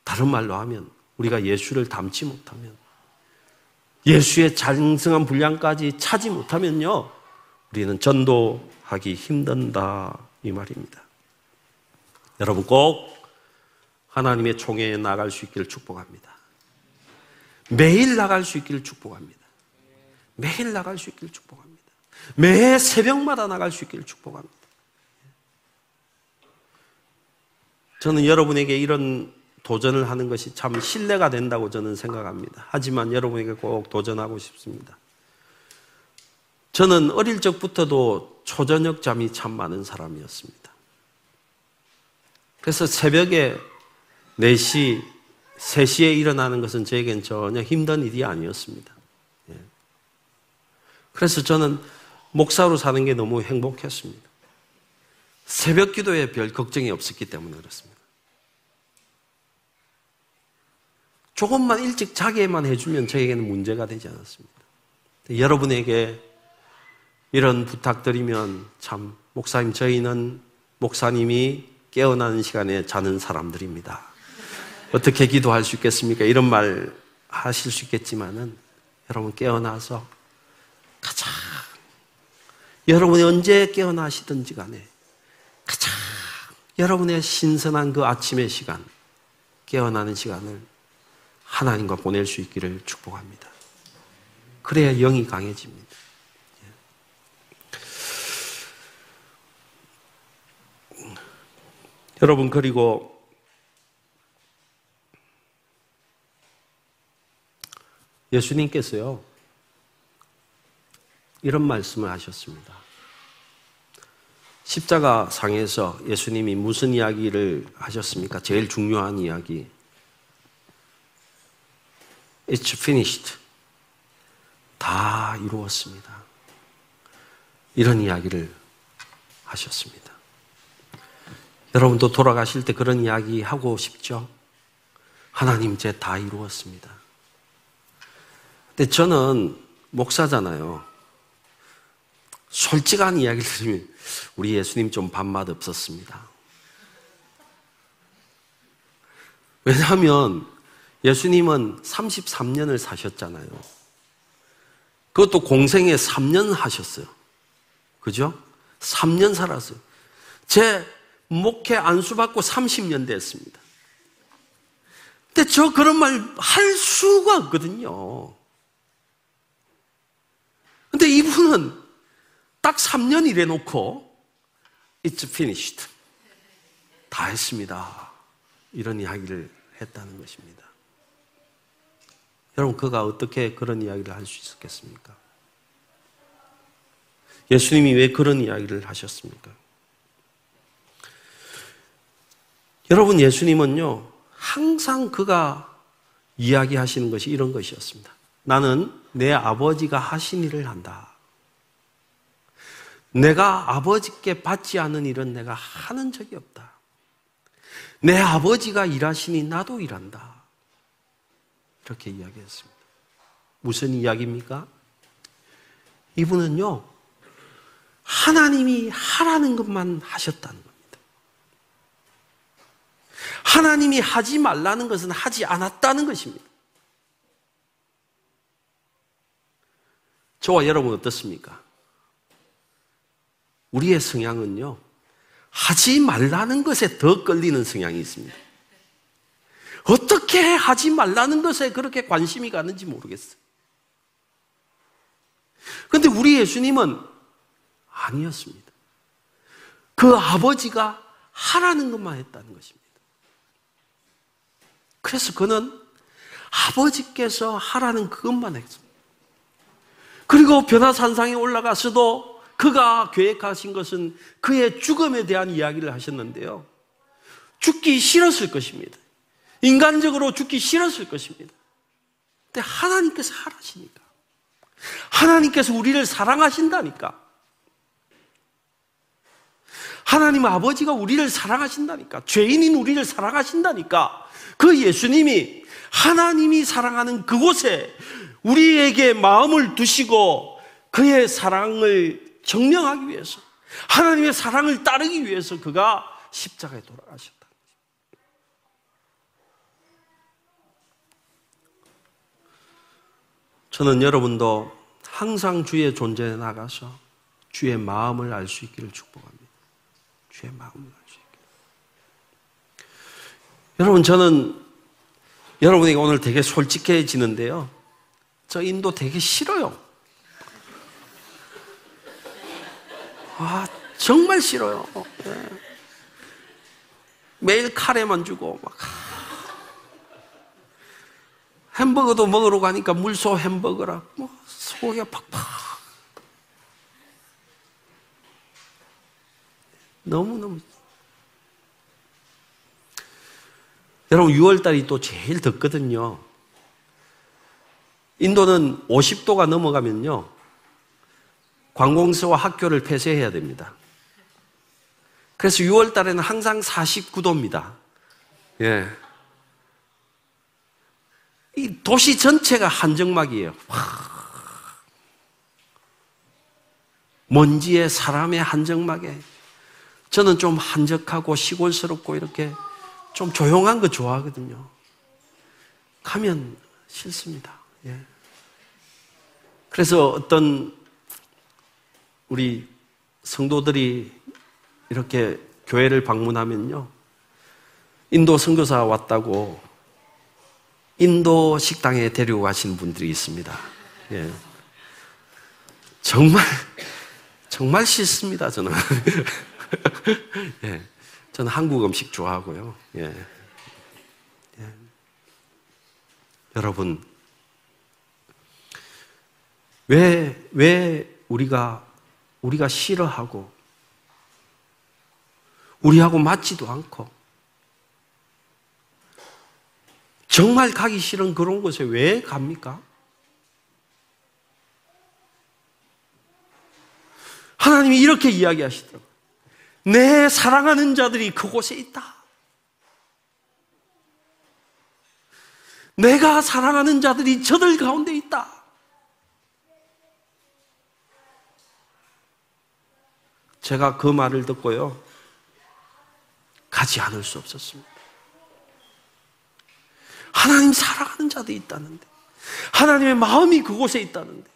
다른 말로 하면 우리가 예수를 담지 못하면 예수의 장성한 분량까지 차지 못하면요 우리는 전도하기 힘든다 이 말입니다. 여러분 꼭 하나님의 총회에 나갈 수 있기를 축복합니다. 매일 나갈 수 있기를 축복합니다. 매일 나갈 수 있기를 축복합니다. 매 새벽마다 나갈 수 있기를 축복합니다. 저는 여러분에게 이런 도전을 하는 것이 참 신뢰가 된다고 저는 생각합니다. 하지만 여러분에게 꼭 도전하고 싶습니다. 저는 어릴 적부터도 초저녁 잠이 참 많은 사람이었습니다. 그래서 새벽에 4시, 3시에 일어나는 것은 저에겐 전혀 힘든 일이 아니었습니다. 예. 그래서 저는 목사로 사는 게 너무 행복했습니다. 새벽 기도에 별 걱정이 없었기 때문에 그렇습니다. 조금만 일찍 자게만 해주면 저에게는 문제가 되지 않았습니다. 여러분에게 이런 부탁드리면 참, 목사님, 저희는 목사님이 깨어나는 시간에 자는 사람들입니다. 어떻게 기도할 수 있겠습니까? 이런 말 하실 수 있겠지만은 여러분 깨어나서 가장 여러분이 언제 깨어나시든지 간에 가장 여러분의 신선한 그 아침의 시간, 깨어나는 시간을 하나님과 보낼 수 있기를 축복합니다. 그래야 영이 강해집니다. 여러분, 그리고 예수님께서요, 이런 말씀을 하셨습니다. 십자가 상에서 예수님이 무슨 이야기를 하셨습니까? 제일 중요한 이야기. It's finished. 다 이루었습니다. 이런 이야기를 하셨습니다. 여러분도 돌아가실 때 그런 이야기 하고 싶죠? 하나님 이제 다 이루었습니다. 근데 저는 목사잖아요. 솔직한 이야기를 들으면 우리 예수님 좀 밥맛 없었습니다. 왜냐하면 예수님은 33년을 사셨잖아요. 그것도 공생에 3년 하셨어요. 그죠? 3년 살았어요. 제 목회 안수 받고 30년 됐습니다. 근데 저 그런 말 할 수가 없거든요. 근데 이분은 딱 3년 일해 놓고 It's finished. 다 했습니다. 이런 이야기를 했다는 것입니다. 여러분, 그가 어떻게 그런 이야기를 할 수 있었겠습니까? 예수님이 왜 그런 이야기를 하셨습니까? 여러분, 예수님은요, 항상 그가 이야기하시는 것이 이런 것이었습니다. 나는 내 아버지가 하신 일을 한다. 내가 아버지께 받지 않은 일은 내가 하는 적이 없다. 내 아버지가 일하시니 나도 일한다. 이렇게 이야기했습니다. 무슨 이야기입니까? 이분은요, 하나님이 하라는 것만 하셨다는 겁니다. 하나님이 하지 말라는 것은 하지 않았다는 것입니다. 저와 여러분 어떻습니까? 우리의 성향은요, 하지 말라는 것에 더 끌리는 성향이 있습니다. 어떻게 하지 말라는 것에 그렇게 관심이 가는지 모르겠어요. 그런데 우리 예수님은 아니었습니다. 그 아버지가 하라는 것만 했다는 것입니다. 그래서 그는 아버지께서 하라는 그것만 했습니다. 그리고 변화산상에 올라가서도 그가 계획하신 것은 그의 죽음에 대한 이야기를 하셨는데요. 죽기 싫었을 것입니다. 인간적으로 죽기 싫었을 것입니다. 근데 하나님께서 하라시니까. 하나님께서 우리를 사랑하신다니까. 하나님 아버지가 우리를 사랑하신다니까. 죄인인 우리를 사랑하신다니까. 그 예수님이 하나님이 사랑하는 그곳에 우리에게 마음을 두시고 그의 사랑을 증명하기 위해서 하나님의 사랑을 따르기 위해서 그가 십자가에 돌아가셨다. 저는 여러분도 항상 주의 존재에 나가서 주의 마음을 알 수 있기를 축복합니다. 주의 마음을 알 수 있기를. 여러분, 저는 여러분에게 오늘 되게 솔직해지는데요. 저 인도 되게 싫어요. 아, 정말 싫어요. 네. 매일 카레만 주고, 막. 햄버거도 먹으러 가니까 물소 햄버거라. 뭐, 속이 팍팍. 너무너무. 여러분, 6월달이 또 제일 덥거든요. 인도는 50도가 넘어가면요. 관공서와 학교를 폐쇄해야 됩니다. 그래서 6월 달에는 항상 49도입니다. 예. 이 도시 전체가 한정막이에요. 먼지에 사람의 한정막에 저는 좀 한적하고 시골스럽고 이렇게 좀 조용한 거 좋아하거든요. 가면 싫습니다. 예. 그래서 어떤 우리 성도들이 이렇게 교회를 방문하면요. 인도 선교사 왔다고 인도 식당에 데리고 가신 분들이 있습니다. 예. 정말, 정말 싫습니다, 저는. <laughs> 예. 저는 한국 음식 좋아하고요. 예. 예. 여러분, 왜, 왜 우리가, 우리가 싫어하고, 우리하고 맞지도 않고, 정말 가기 싫은 그런 곳에 왜 갑니까? 하나님이 이렇게 이야기하시더라고요. 내 사랑하는 자들이 그곳에 있다. 내가 사랑하는 자들이 저들 가운데 있다. 제가 그 말을 듣고요. 가지 않을 수 없었습니다. 하나님 사랑하는 자들이 있다는데. 하나님의 마음이 그곳에 있다는데.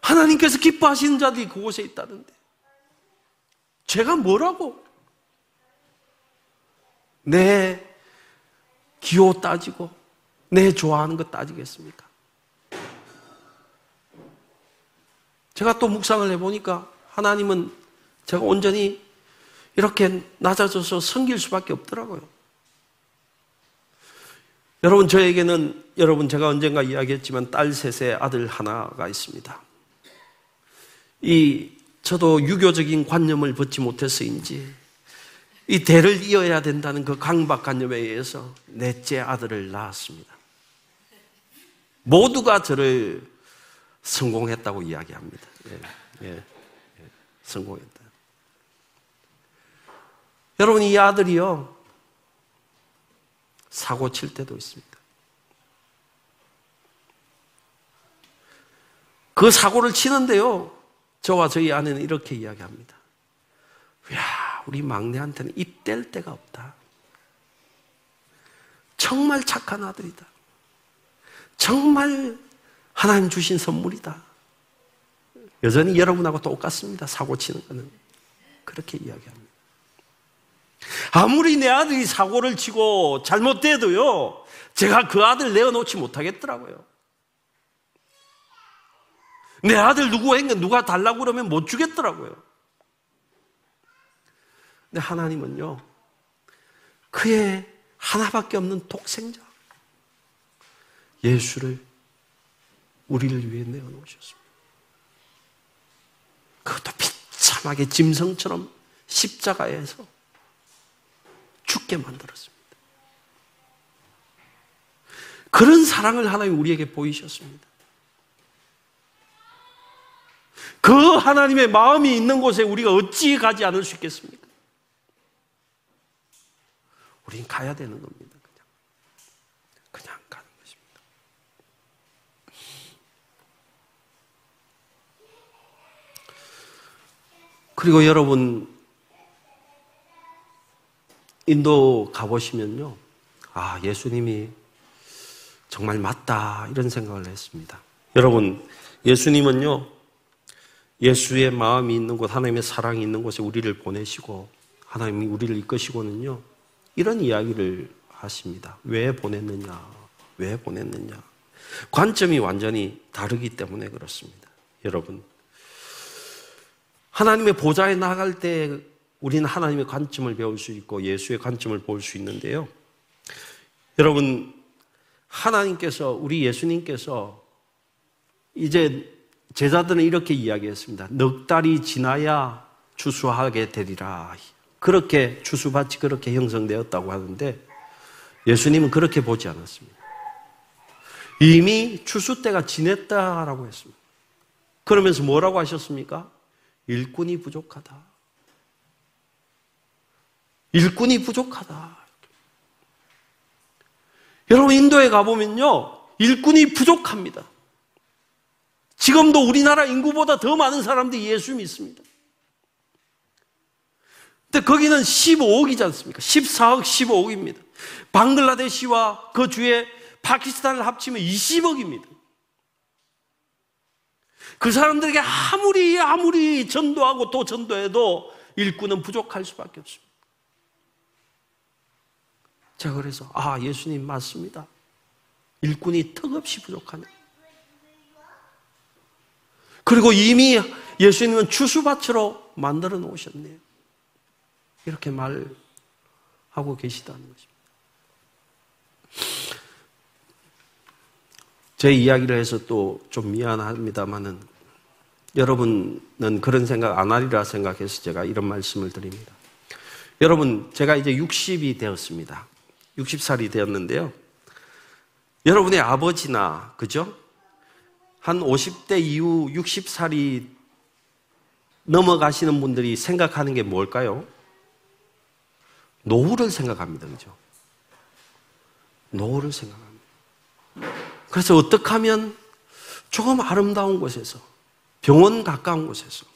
하나님께서 기뻐하시는 자들이 그곳에 있다는데. 제가 뭐라고? 내 기호 따지고, 내 좋아하는 거 따지겠습니까? 제가 또 묵상을 해보니까 하나님은 제가 온전히 이렇게 낮아져서 섬길 수밖에 없더라고요. 여러분, 저에게는 여러분 제가 언젠가 이야기했지만 딸 셋에 아들 하나가 있습니다. 이 저도 유교적인 관념을 벗지 못해서인지 이 대를 이어야 된다는 그 강박관념에 의해서 넷째 아들을 낳았습니다. 모두가 저를 성공했다고 이야기합니다. 예, 예, 예, 성공했다. 여러분, 이 아들이요, 사고 칠 때도 있습니다. 그 사고를 치는데요, 저와 저희 아내는 이렇게 이야기합니다. 야, 우리 막내한테는 입댈 데가 없다. 정말 착한 아들이다. 정말 하나님 주신 선물이다. 여전히 여러분하고 똑같습니다. 사고 치는 거는. 그렇게 이야기합니다. 아무리 내 아들이 사고를 치고 잘못돼도요, 제가 그 아들 내어놓지 못하겠더라고요. 내 아들 누구 행거 누가 달라고 그러면 못 주겠더라고요. 근데 하나님은요, 그의 하나밖에 없는 독생자, 예수를 우리를 위해 내어놓으셨습니다. 그것도 비참하게 짐승처럼 십자가에서 죽게 만들었습니다. 그런 사랑을 하나님 우리에게 보이셨습니다. 그 하나님의 마음이 있는 곳에 우리가 어찌 가지 않을 수 있겠습니까? 우린 가야 되는 겁니다. 그냥. 그냥 가는 것입니다. 그리고 여러분, 인도 가보시면요. 아, 예수님이 정말 맞다. 이런 생각을 했습니다. 여러분, 예수님은요. 예수의 마음이 있는 곳, 하나님의 사랑이 있는 곳에 우리를 보내시고 하나님이 우리를 이끄시고는요. 이런 이야기를 하십니다. 왜 보냈느냐? 왜 보냈느냐? 관점이 완전히 다르기 때문에 그렇습니다. 여러분. 하나님의 보좌에 나갈 때 우리는 하나님의 관점을 배울 수 있고 예수의 관점을 볼 수 있는데요. 여러분, 하나님께서, 우리 예수님께서 이제 제자들은 이렇게 이야기했습니다. 넉 달이 지나야 추수하게 되리라. 그렇게 추수밭이 그렇게 형성되었다고 하는데 예수님은 그렇게 보지 않았습니다. 이미 추수 때가 지냈다라고 했습니다. 그러면서 뭐라고 하셨습니까? 일꾼이 부족하다. 일꾼이 부족하다. 여러분 인도에 가보면요. 일꾼이 부족합니다. 지금도 우리나라 인구보다 더 많은 사람들이 예수 믿습니다. 근데 거기는 15억이지 않습니까? 14억, 15억입니다. 방글라데시와 그 주에 파키스탄을 합치면 20억입니다. 그 사람들에게 아무리 아무리 전도하고 또 전도해도 일꾼은 부족할 수밖에 없습니다. 제가 그래서 아 예수님 맞습니다. 일꾼이 턱없이 부족하네. 그리고 이미 예수님은 추수밭으로 만들어 놓으셨네요. 이렇게 말하고 계시다는 것입니다. 제 이야기를 해서 또 좀 미안합니다만은 여러분은 그런 생각 안 하리라 생각해서 제가 이런 말씀을 드립니다. 여러분, 제가 이제 60이 되었습니다. 60살이 되었는데요. 여러분의 아버지나, 그죠? 한 50대 이후 60살이 넘어가시는 분들이 생각하는 게 뭘까요? 노후를 생각합니다. 그죠? 노후를 생각합니다. 그래서 어떻게 하면 조금 아름다운 곳에서, 병원 가까운 곳에서,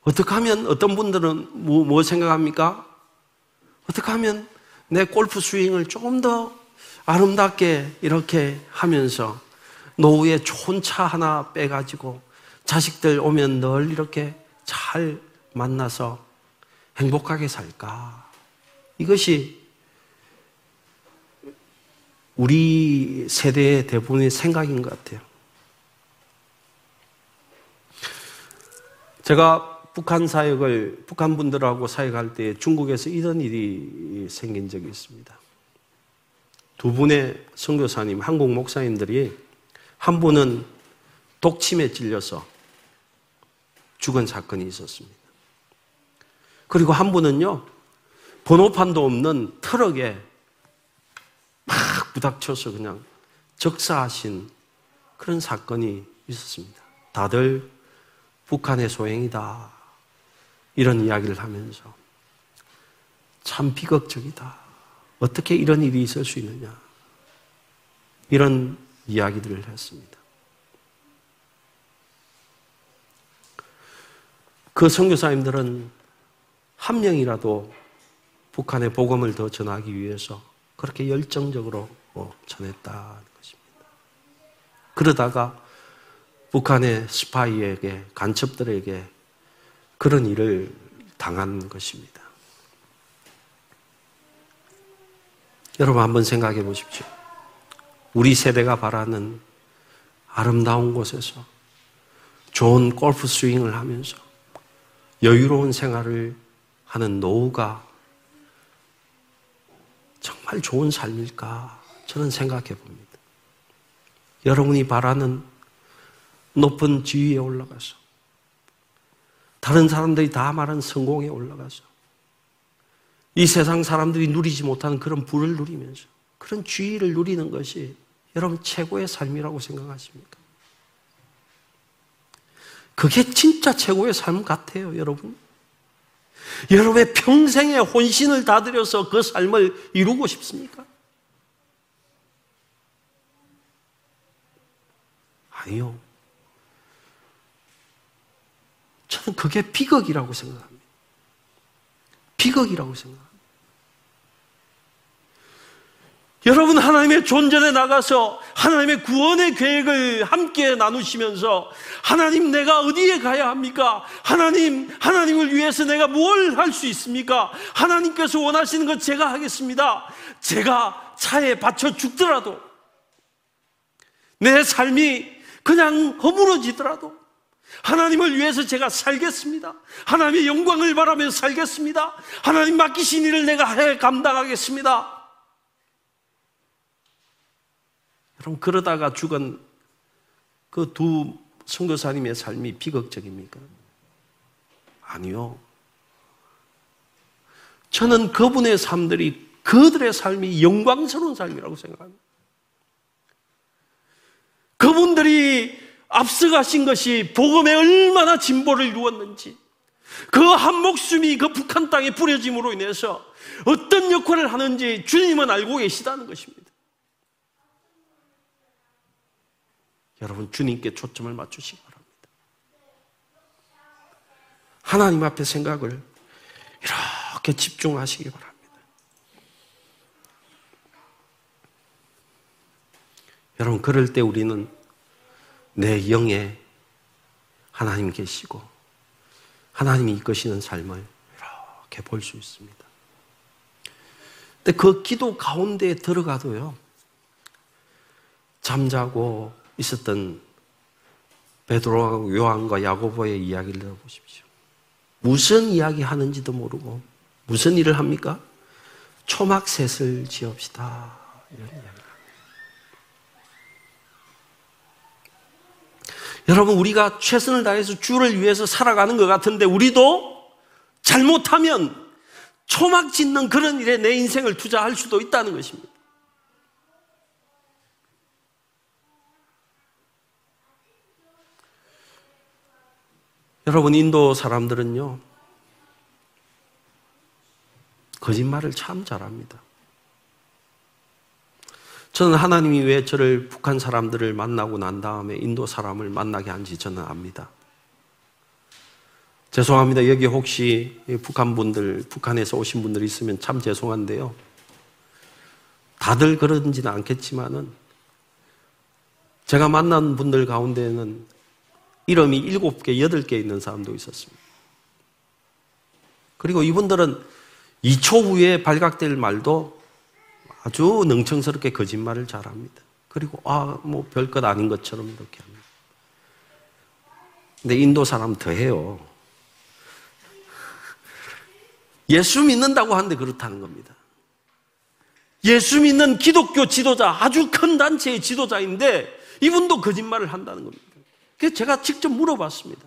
어떻게 하면 어떤 분들은 뭐, 뭐 생각합니까? 어떻게 하면 내 골프 스윙을 조금 더 아름답게 이렇게 하면서 노후에 좋은 차 하나 빼가지고 자식들 오면 늘 이렇게 잘 만나서 행복하게 살까? 이것이 우리 세대의 대부분의 생각인 것 같아요. 제가 북한 사역을, 북한 분들하고 사역할 때 중국에서 이런 일이 생긴 적이 있습니다. 두 분의 선교사님, 한국 목사님들이 한 분은 독침에 찔려서 죽은 사건이 있었습니다. 그리고 한 분은요, 번호판도 없는 트럭에 막 부닥쳐서 그냥 적사하신 그런 사건이 있었습니다. 다들 북한의 소행이다. 이런 이야기를 하면서 참 비극적이다. 어떻게 이런 일이 있을 수 있느냐. 이런 이야기들을 했습니다. 그 선교사님들은 한 명이라도 북한의 복음을 더 전하기 위해서 그렇게 열정적으로 뭐 전했다는 것입니다. 그러다가 북한의 스파이에게 간첩들에게 그런 일을 당한 것입니다. 여러분 한번 생각해 보십시오. 우리 세대가 바라는 아름다운 곳에서 좋은 골프 스윙을 하면서 여유로운 생활을 하는 노후가 정말 좋은 삶일까? 저는 생각해 봅니다. 여러분이 바라는 높은 지위에 올라가서 다른 사람들이 다 말하는 성공에 올라가서 이 세상 사람들이 누리지 못하는 그런 부를 누리면서 그런 지위를 누리는 것이 여러분 최고의 삶이라고 생각하십니까? 그게 진짜 최고의 삶 같아요, 여러분. 여러분의 평생의 혼신을 다 들여서 그 삶을 이루고 싶습니까? 아니요. 저는 그게 비극이라고 생각합니다. 비극이라고 생각합니다. 여러분 하나님의 존전에 나가서 하나님의 구원의 계획을 함께 나누시면서 하나님 내가 어디에 가야 합니까? 하나님 하나님을 위해서 내가 뭘 할 수 있습니까? 하나님께서 원하시는 것 제가 하겠습니다. 제가 차에 받쳐 죽더라도 내 삶이 그냥 허물어지더라도 하나님을 위해서 제가 살겠습니다. 하나님의 영광을 바라며 살겠습니다. 하나님 맡기신 일을 내가 해 감당하겠습니다. 여러분 그러다가 죽은 그 두 선교사님의 삶이 비극적입니까? 아니요. 저는 그분의 삶들이 그들의 삶이 영광스러운 삶이라고 생각합니다. 그분들이 앞서가신 것이 복음에 얼마나 진보를 이루었는지 그 한 목숨이 그 북한 땅에 뿌려짐으로 인해서 어떤 역할을 하는지 주님은 알고 계시다는 것입니다. 여러분 주님께 초점을 맞추시기 바랍니다. 하나님 앞에 생각을 이렇게 집중하시기 바랍니다. 여러분, 그럴 때 우리는 내 영에 하나님 계시고 하나님이 이끄시는 삶을 이렇게 볼 수 있습니다. 근데 그 기도 가운데 들어가도요, 잠자고 있었던 베드로와 요한과 야고보의 이야기를 들어보십시오. 무슨 이야기 하는지도 모르고 무슨 일을 합니까? 초막셋을 지읍시다. 이런 이야기. 여러분, 우리가 최선을 다해서 주를 위해서 살아가는 것 같은데, 우리도 잘못하면 초막 짓는 그런 일에 내 인생을 투자할 수도 있다는 것입니다. 여러분, 인도 사람들은요, 거짓말을 참 잘합니다. 저는 하나님이 왜 저를 북한 사람들을 만나고 난 다음에 인도 사람을 만나게 한지 저는 압니다. 죄송합니다. 여기 혹시 북한 분들, 북한에서 오신 분들 있으면 참 죄송한데요. 다들 그런지는 않겠지만은 제가 만난 분들 가운데는 이름이 일곱 개, 여덟 개 있는 사람도 있었습니다. 그리고 이분들은 2초 후에 발각될 말도 아주 능청스럽게 거짓말을 잘합니다. 그리고 아, 뭐 별 것 아닌 것처럼 이렇게 합니다. 근데 인도 사람 더 해요. 예수 믿는다고 하는데 그렇다는 겁니다. 예수 믿는 기독교 지도자, 아주 큰 단체의 지도자인데 이분도 거짓말을 한다는 겁니다. 그래서 제가 직접 물어봤습니다.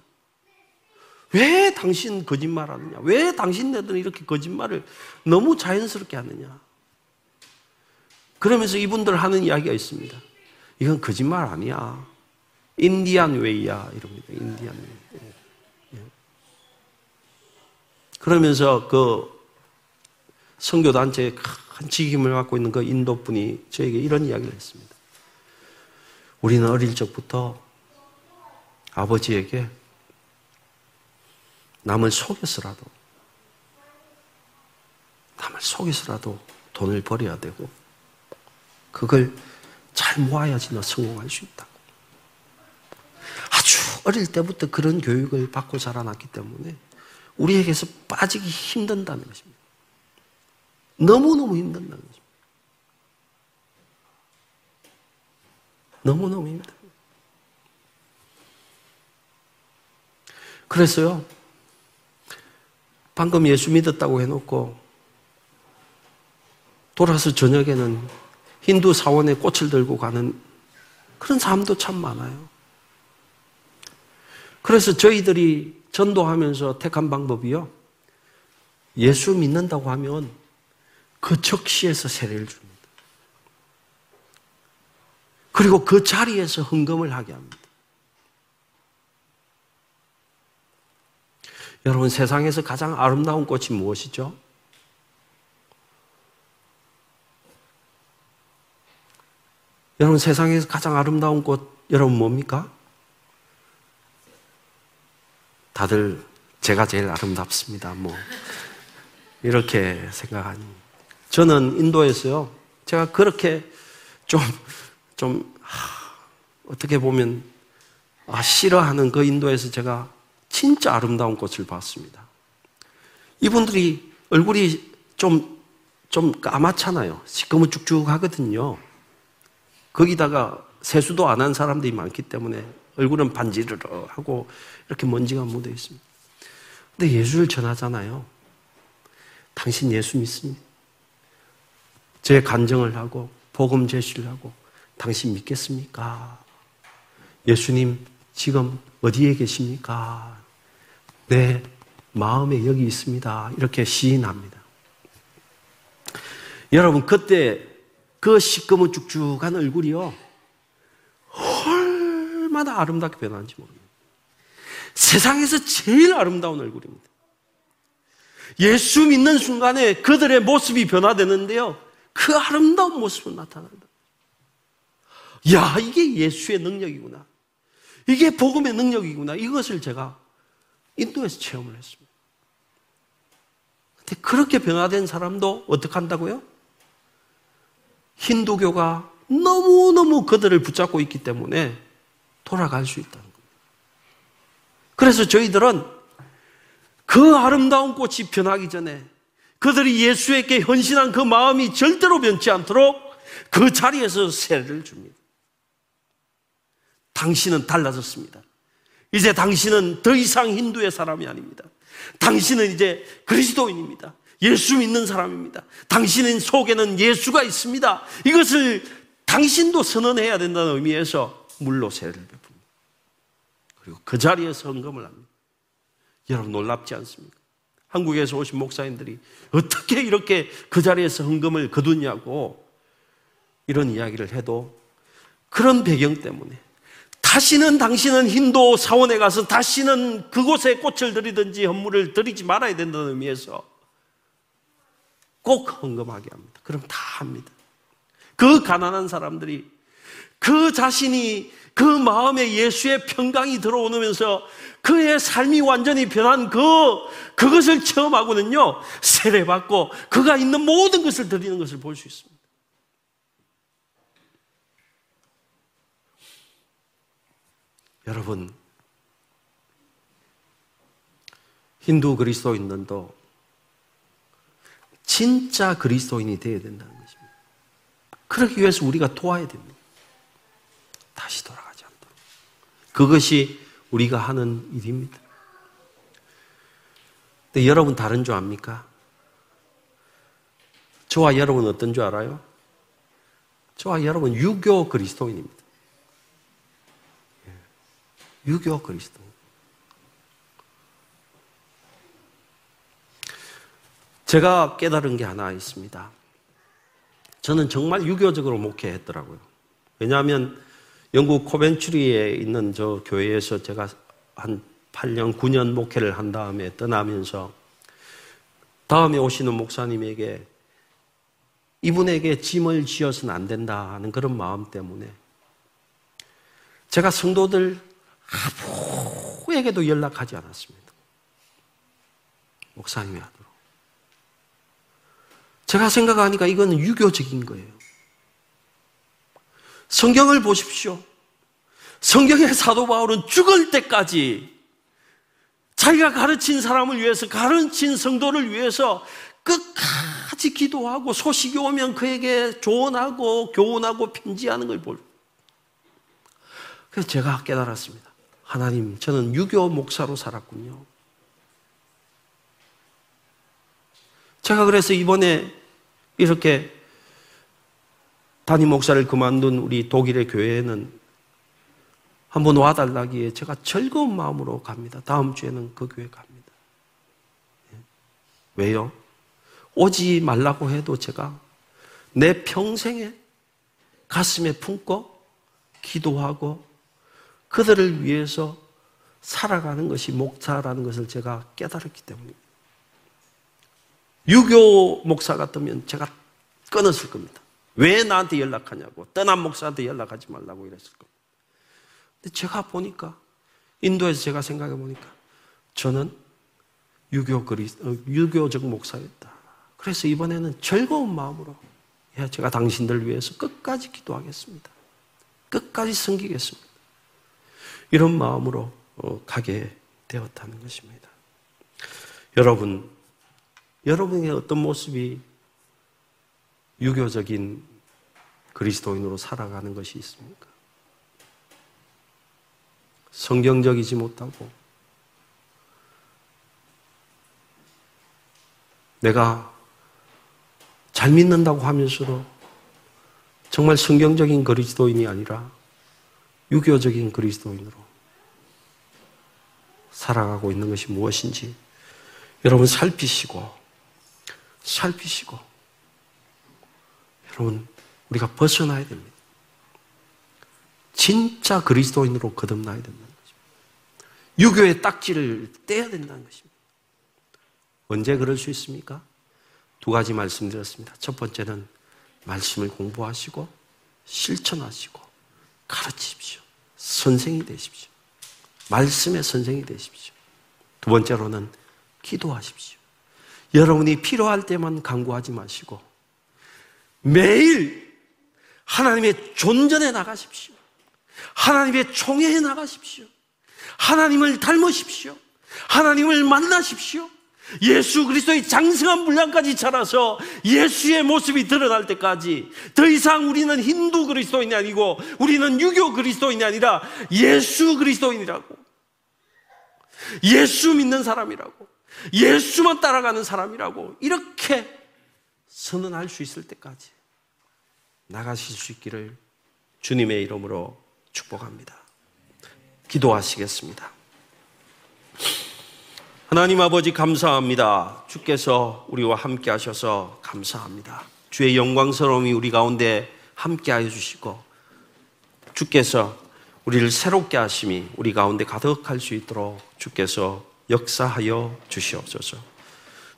왜 당신 거짓말 하느냐? 왜 당신네들은 이렇게 거짓말을 너무 자연스럽게 하느냐? 그러면서 이분들 하는 이야기가 있습니다. 이건 거짓말 아니야. Indian way야. 이럽니다. Indian way. 예. 예. 그러면서 그 선교단체의 큰 직임을 갖고 있는 그 인도 분이 저에게 이런 이야기를 했습니다. 우리는 어릴 적부터 아버지에게 남을 속여서라도, 남을 속여서라도 돈을 벌여야 되고, 그걸 잘 모아야지 너 성공할 수 있다고. 아주 어릴 때부터 그런 교육을 받고 자라났기 때문에 우리에게서 빠지기 힘든다는 것입니다. 너무너무 힘든다는 것입니다. 너무너무 힘들어요. 그래서요, 방금 예수 믿었다고 해놓고, 돌아서 저녁에는 힌두 사원에 꽃을 들고 가는 그런 사람도 참 많아요. 그래서 저희들이 전도하면서 택한 방법이요. 예수 믿는다고 하면 그 적시에서 세례를 줍니다. 그리고 그 자리에서 헌금을 하게 합니다. 여러분 세상에서 가장 아름다운 꽃이 무엇이죠? 여러분 세상에서 가장 아름다운 꽃 여러분 뭡니까? 다들 제가 제일 아름답습니다. 뭐 이렇게 생각하니 저는 인도에서요. 제가 그렇게 좀좀 어떻게 보면 아, 싫어하는 그 인도에서 제가 진짜 아름다운 꽃을 봤습니다. 이분들이 얼굴이 좀, 좀 까맣잖아요. 시꺼멓쭉쭉 하거든요. 거기다가 세수도 안 한 사람들이 많기 때문에 얼굴은 반지르르 하고 이렇게 먼지가 묻어 있습니다. 근데 예수를 전하잖아요. 당신 예수 믿습니다. 제 간정을 하고 복음 제시를 하고 당신 믿겠습니까? 예수님 지금 어디에 계십니까? 내 마음에 여기 있습니다. 이렇게 시인합니다. 여러분 그때 그 시꺼먼 쭉쭉한 얼굴이요. 얼마나 아름답게 변하는지 모릅니다. 세상에서 제일 아름다운 얼굴입니다. 예수 믿는 순간에 그들의 모습이 변화되는데요. 그 아름다운 모습은 나타난다. 야, 이게 예수의 능력이구나. 이게 복음의 능력이구나. 이것을 제가 인도에서 체험을 했습니다. 근데 그렇게 변화된 사람도 어떻게 한다고요? 힌두교가 너무너무 그들을 붙잡고 있기 때문에 돌아갈 수 있다는 겁니다. 그래서 저희들은 그 아름다운 꽃이 변하기 전에 그들이 예수에게 헌신한 그 마음이 절대로 변치 않도록 그 자리에서 세례를 줍니다. 당신은 달라졌습니다. 이제 당신은 더 이상 힌두의 사람이 아닙니다. 당신은 이제 그리스도인입니다. 예수 믿는 사람입니다. 당신은 속에는 예수가 있습니다. 이것을 당신도 선언해야 된다는 의미에서 물로 세례를 베풉니다. 그리고 그 자리에서 헌금을 합니다. 여러분 놀랍지 않습니까? 한국에서 오신 목사님들이 어떻게 이렇게 그 자리에서 헌금을 거두냐고 이런 이야기를 해도 그런 배경 때문에 다시는 당신은 힌도 사원에 가서 다시는 그곳에 꽃을 들이든지 헌물을 들이지 말아야 된다는 의미에서 꼭 헌금하게 합니다. 그럼 다 합니다. 그 가난한 사람들이 그 자신이 그 마음에 예수의 평강이 들어오면서 그의 삶이 완전히 변한 그, 그것을 처음 하고는요, 세례받고 그가 있는 모든 것을 드리는 것을 볼 수 있습니다. 여러분, 힌두 그리스도인들도 진짜 그리스도인이 되어야 된다는 것입니다. 그러기 위해서 우리가 도와야 됩니다. 다시 돌아가지 않도록. 그것이 우리가 하는 일입니다. 근데 여러분 다른 줄 압니까? 저와 여러분 어떤 줄 알아요? 저와 여러분 유교 그리스도인입니다. 유교 그리스도. 제가 깨달은 게 하나 있습니다. 저는 정말 유교적으로 목회했더라고요. 왜냐하면 영국 코벤츄리에 있는 저 교회에서 제가 한 8년, 9년 목회를 한 다음에 떠나면서 다음에 오시는 목사님에게 이분에게 짐을 지어서는 안 된다 하는 그런 마음 때문에 제가 성도들 아무에게도 연락하지 않았습니다. 목사님이. 제가 생각하니까 이거는 유교적인 거예요. 성경을 보십시오. 성경의 사도 바울은 죽을 때까지 자기가 가르친 사람을 위해서, 가르친 성도를 위해서 끝까지 기도하고 소식이 오면 그에게 조언하고 교훈하고 편지하는 걸 볼. 그래서 제가 깨달았습니다. 하나님, 저는 유교 목사로 살았군요. 제가 그래서 이번에 이렇게 담임 목사를 그만둔 우리 독일의 교회에는 한번 와달라기에 제가 즐거운 마음으로 갑니다. 다음 주에는 그 교회 갑니다. 예. 왜요? 오지 말라고 해도 제가 내 평생에 가슴에 품고 기도하고 그들을 위해서 살아가는 것이 목사라는 것을 제가 깨달았기 때문입니다. 유교 목사 같으면 제가 끊었을 겁니다. 왜 나한테 연락하냐고. 떠난 목사한테 연락하지 말라고 이랬을 겁니다. 근데 제가 보니까, 인도에서 제가 생각해 보니까, 저는 유교 그리, 어, 유교적 목사였다. 그래서 이번에는 즐거운 마음으로, 예, 제가 당신들 위해서 끝까지 기도하겠습니다. 끝까지 섬기겠습니다. 이런 마음으로 어, 가게 되었다는 것입니다. 여러분, 여러분의 어떤 모습이 유교적인 그리스도인으로 살아가는 것이 있습니까? 성경적이지 못하고 내가 잘 믿는다고 하면서도 정말 성경적인 그리스도인이 아니라 유교적인 그리스도인으로 살아가고 있는 것이 무엇인지 여러분 살피시고 살피시고 여러분 우리가 벗어나야 됩니다. 진짜 그리스도인으로 거듭나야 된다는 것입니다. 유교의 딱지를 떼야 된다는 것입니다. 언제 그럴 수 있습니까? 두 가지 말씀드렸습니다. 첫 번째는 말씀을 공부하시고 실천하시고 가르치십시오. 선생이 되십시오. 말씀의 선생이 되십시오. 두 번째로는 기도하십시오. 여러분이 필요할 때만 강구하지 마시고 매일 하나님의 존전에 나가십시오. 하나님의 총회에 나가십시오. 하나님을 닮으십시오. 하나님을 만나십시오. 예수 그리스도의 장성한 분량까지 자라서 예수의 모습이 드러날 때까지 더 이상 우리는 힌두 그리스도인이 아니고 우리는 유교 그리스도인이 아니라 예수 그리스도인이라고. 예수 믿는 사람이라고. 예수만 따라가는 사람이라고. 이렇게 선언할 수 있을 때까지 나가실 수 있기를 주님의 이름으로 축복합니다. 기도하시겠습니다. 하나님 아버지 감사합니다. 주께서 우리와 함께 하셔서 감사합니다. 주의 영광스러움이 우리 가운데 함께 하여 주시고 주께서 우리를 새롭게 하심이 우리 가운데 가득할 수 있도록 주께서 역사하여 주시옵소서.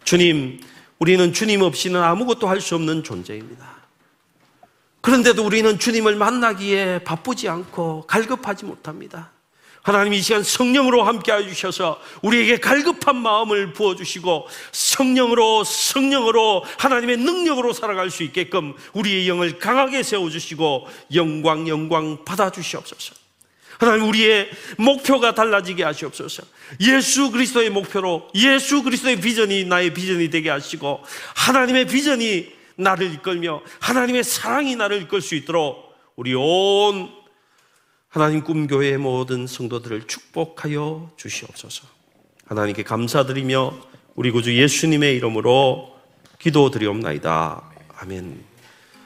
주님, 우리는 주님 없이는 아무것도 할 수 없는 존재입니다. 그런데도 우리는 주님을 만나기에 바쁘지 않고 갈급하지 못합니다. 하나님 이 시간 성령으로 함께 해주셔서 우리에게 갈급한 마음을 부어주시고 성령으로 성령으로 하나님의 능력으로 살아갈 수 있게끔 우리의 영을 강하게 세워주시고 영광 영광 받아주시옵소서. 하나님 우리의 목표가 달라지게 하시옵소서. 예수 그리스도의 목표로 예수 그리스도의 비전이 나의 비전이 되게 하시고 하나님의 비전이 나를 이끌며 하나님의 사랑이 나를 이끌 수 있도록 우리 온 하나님 꿈교회의 모든 성도들을 축복하여 주시옵소서. 하나님께 감사드리며 우리 구주 예수님의 이름으로 기도드리옵나이다. 아멘.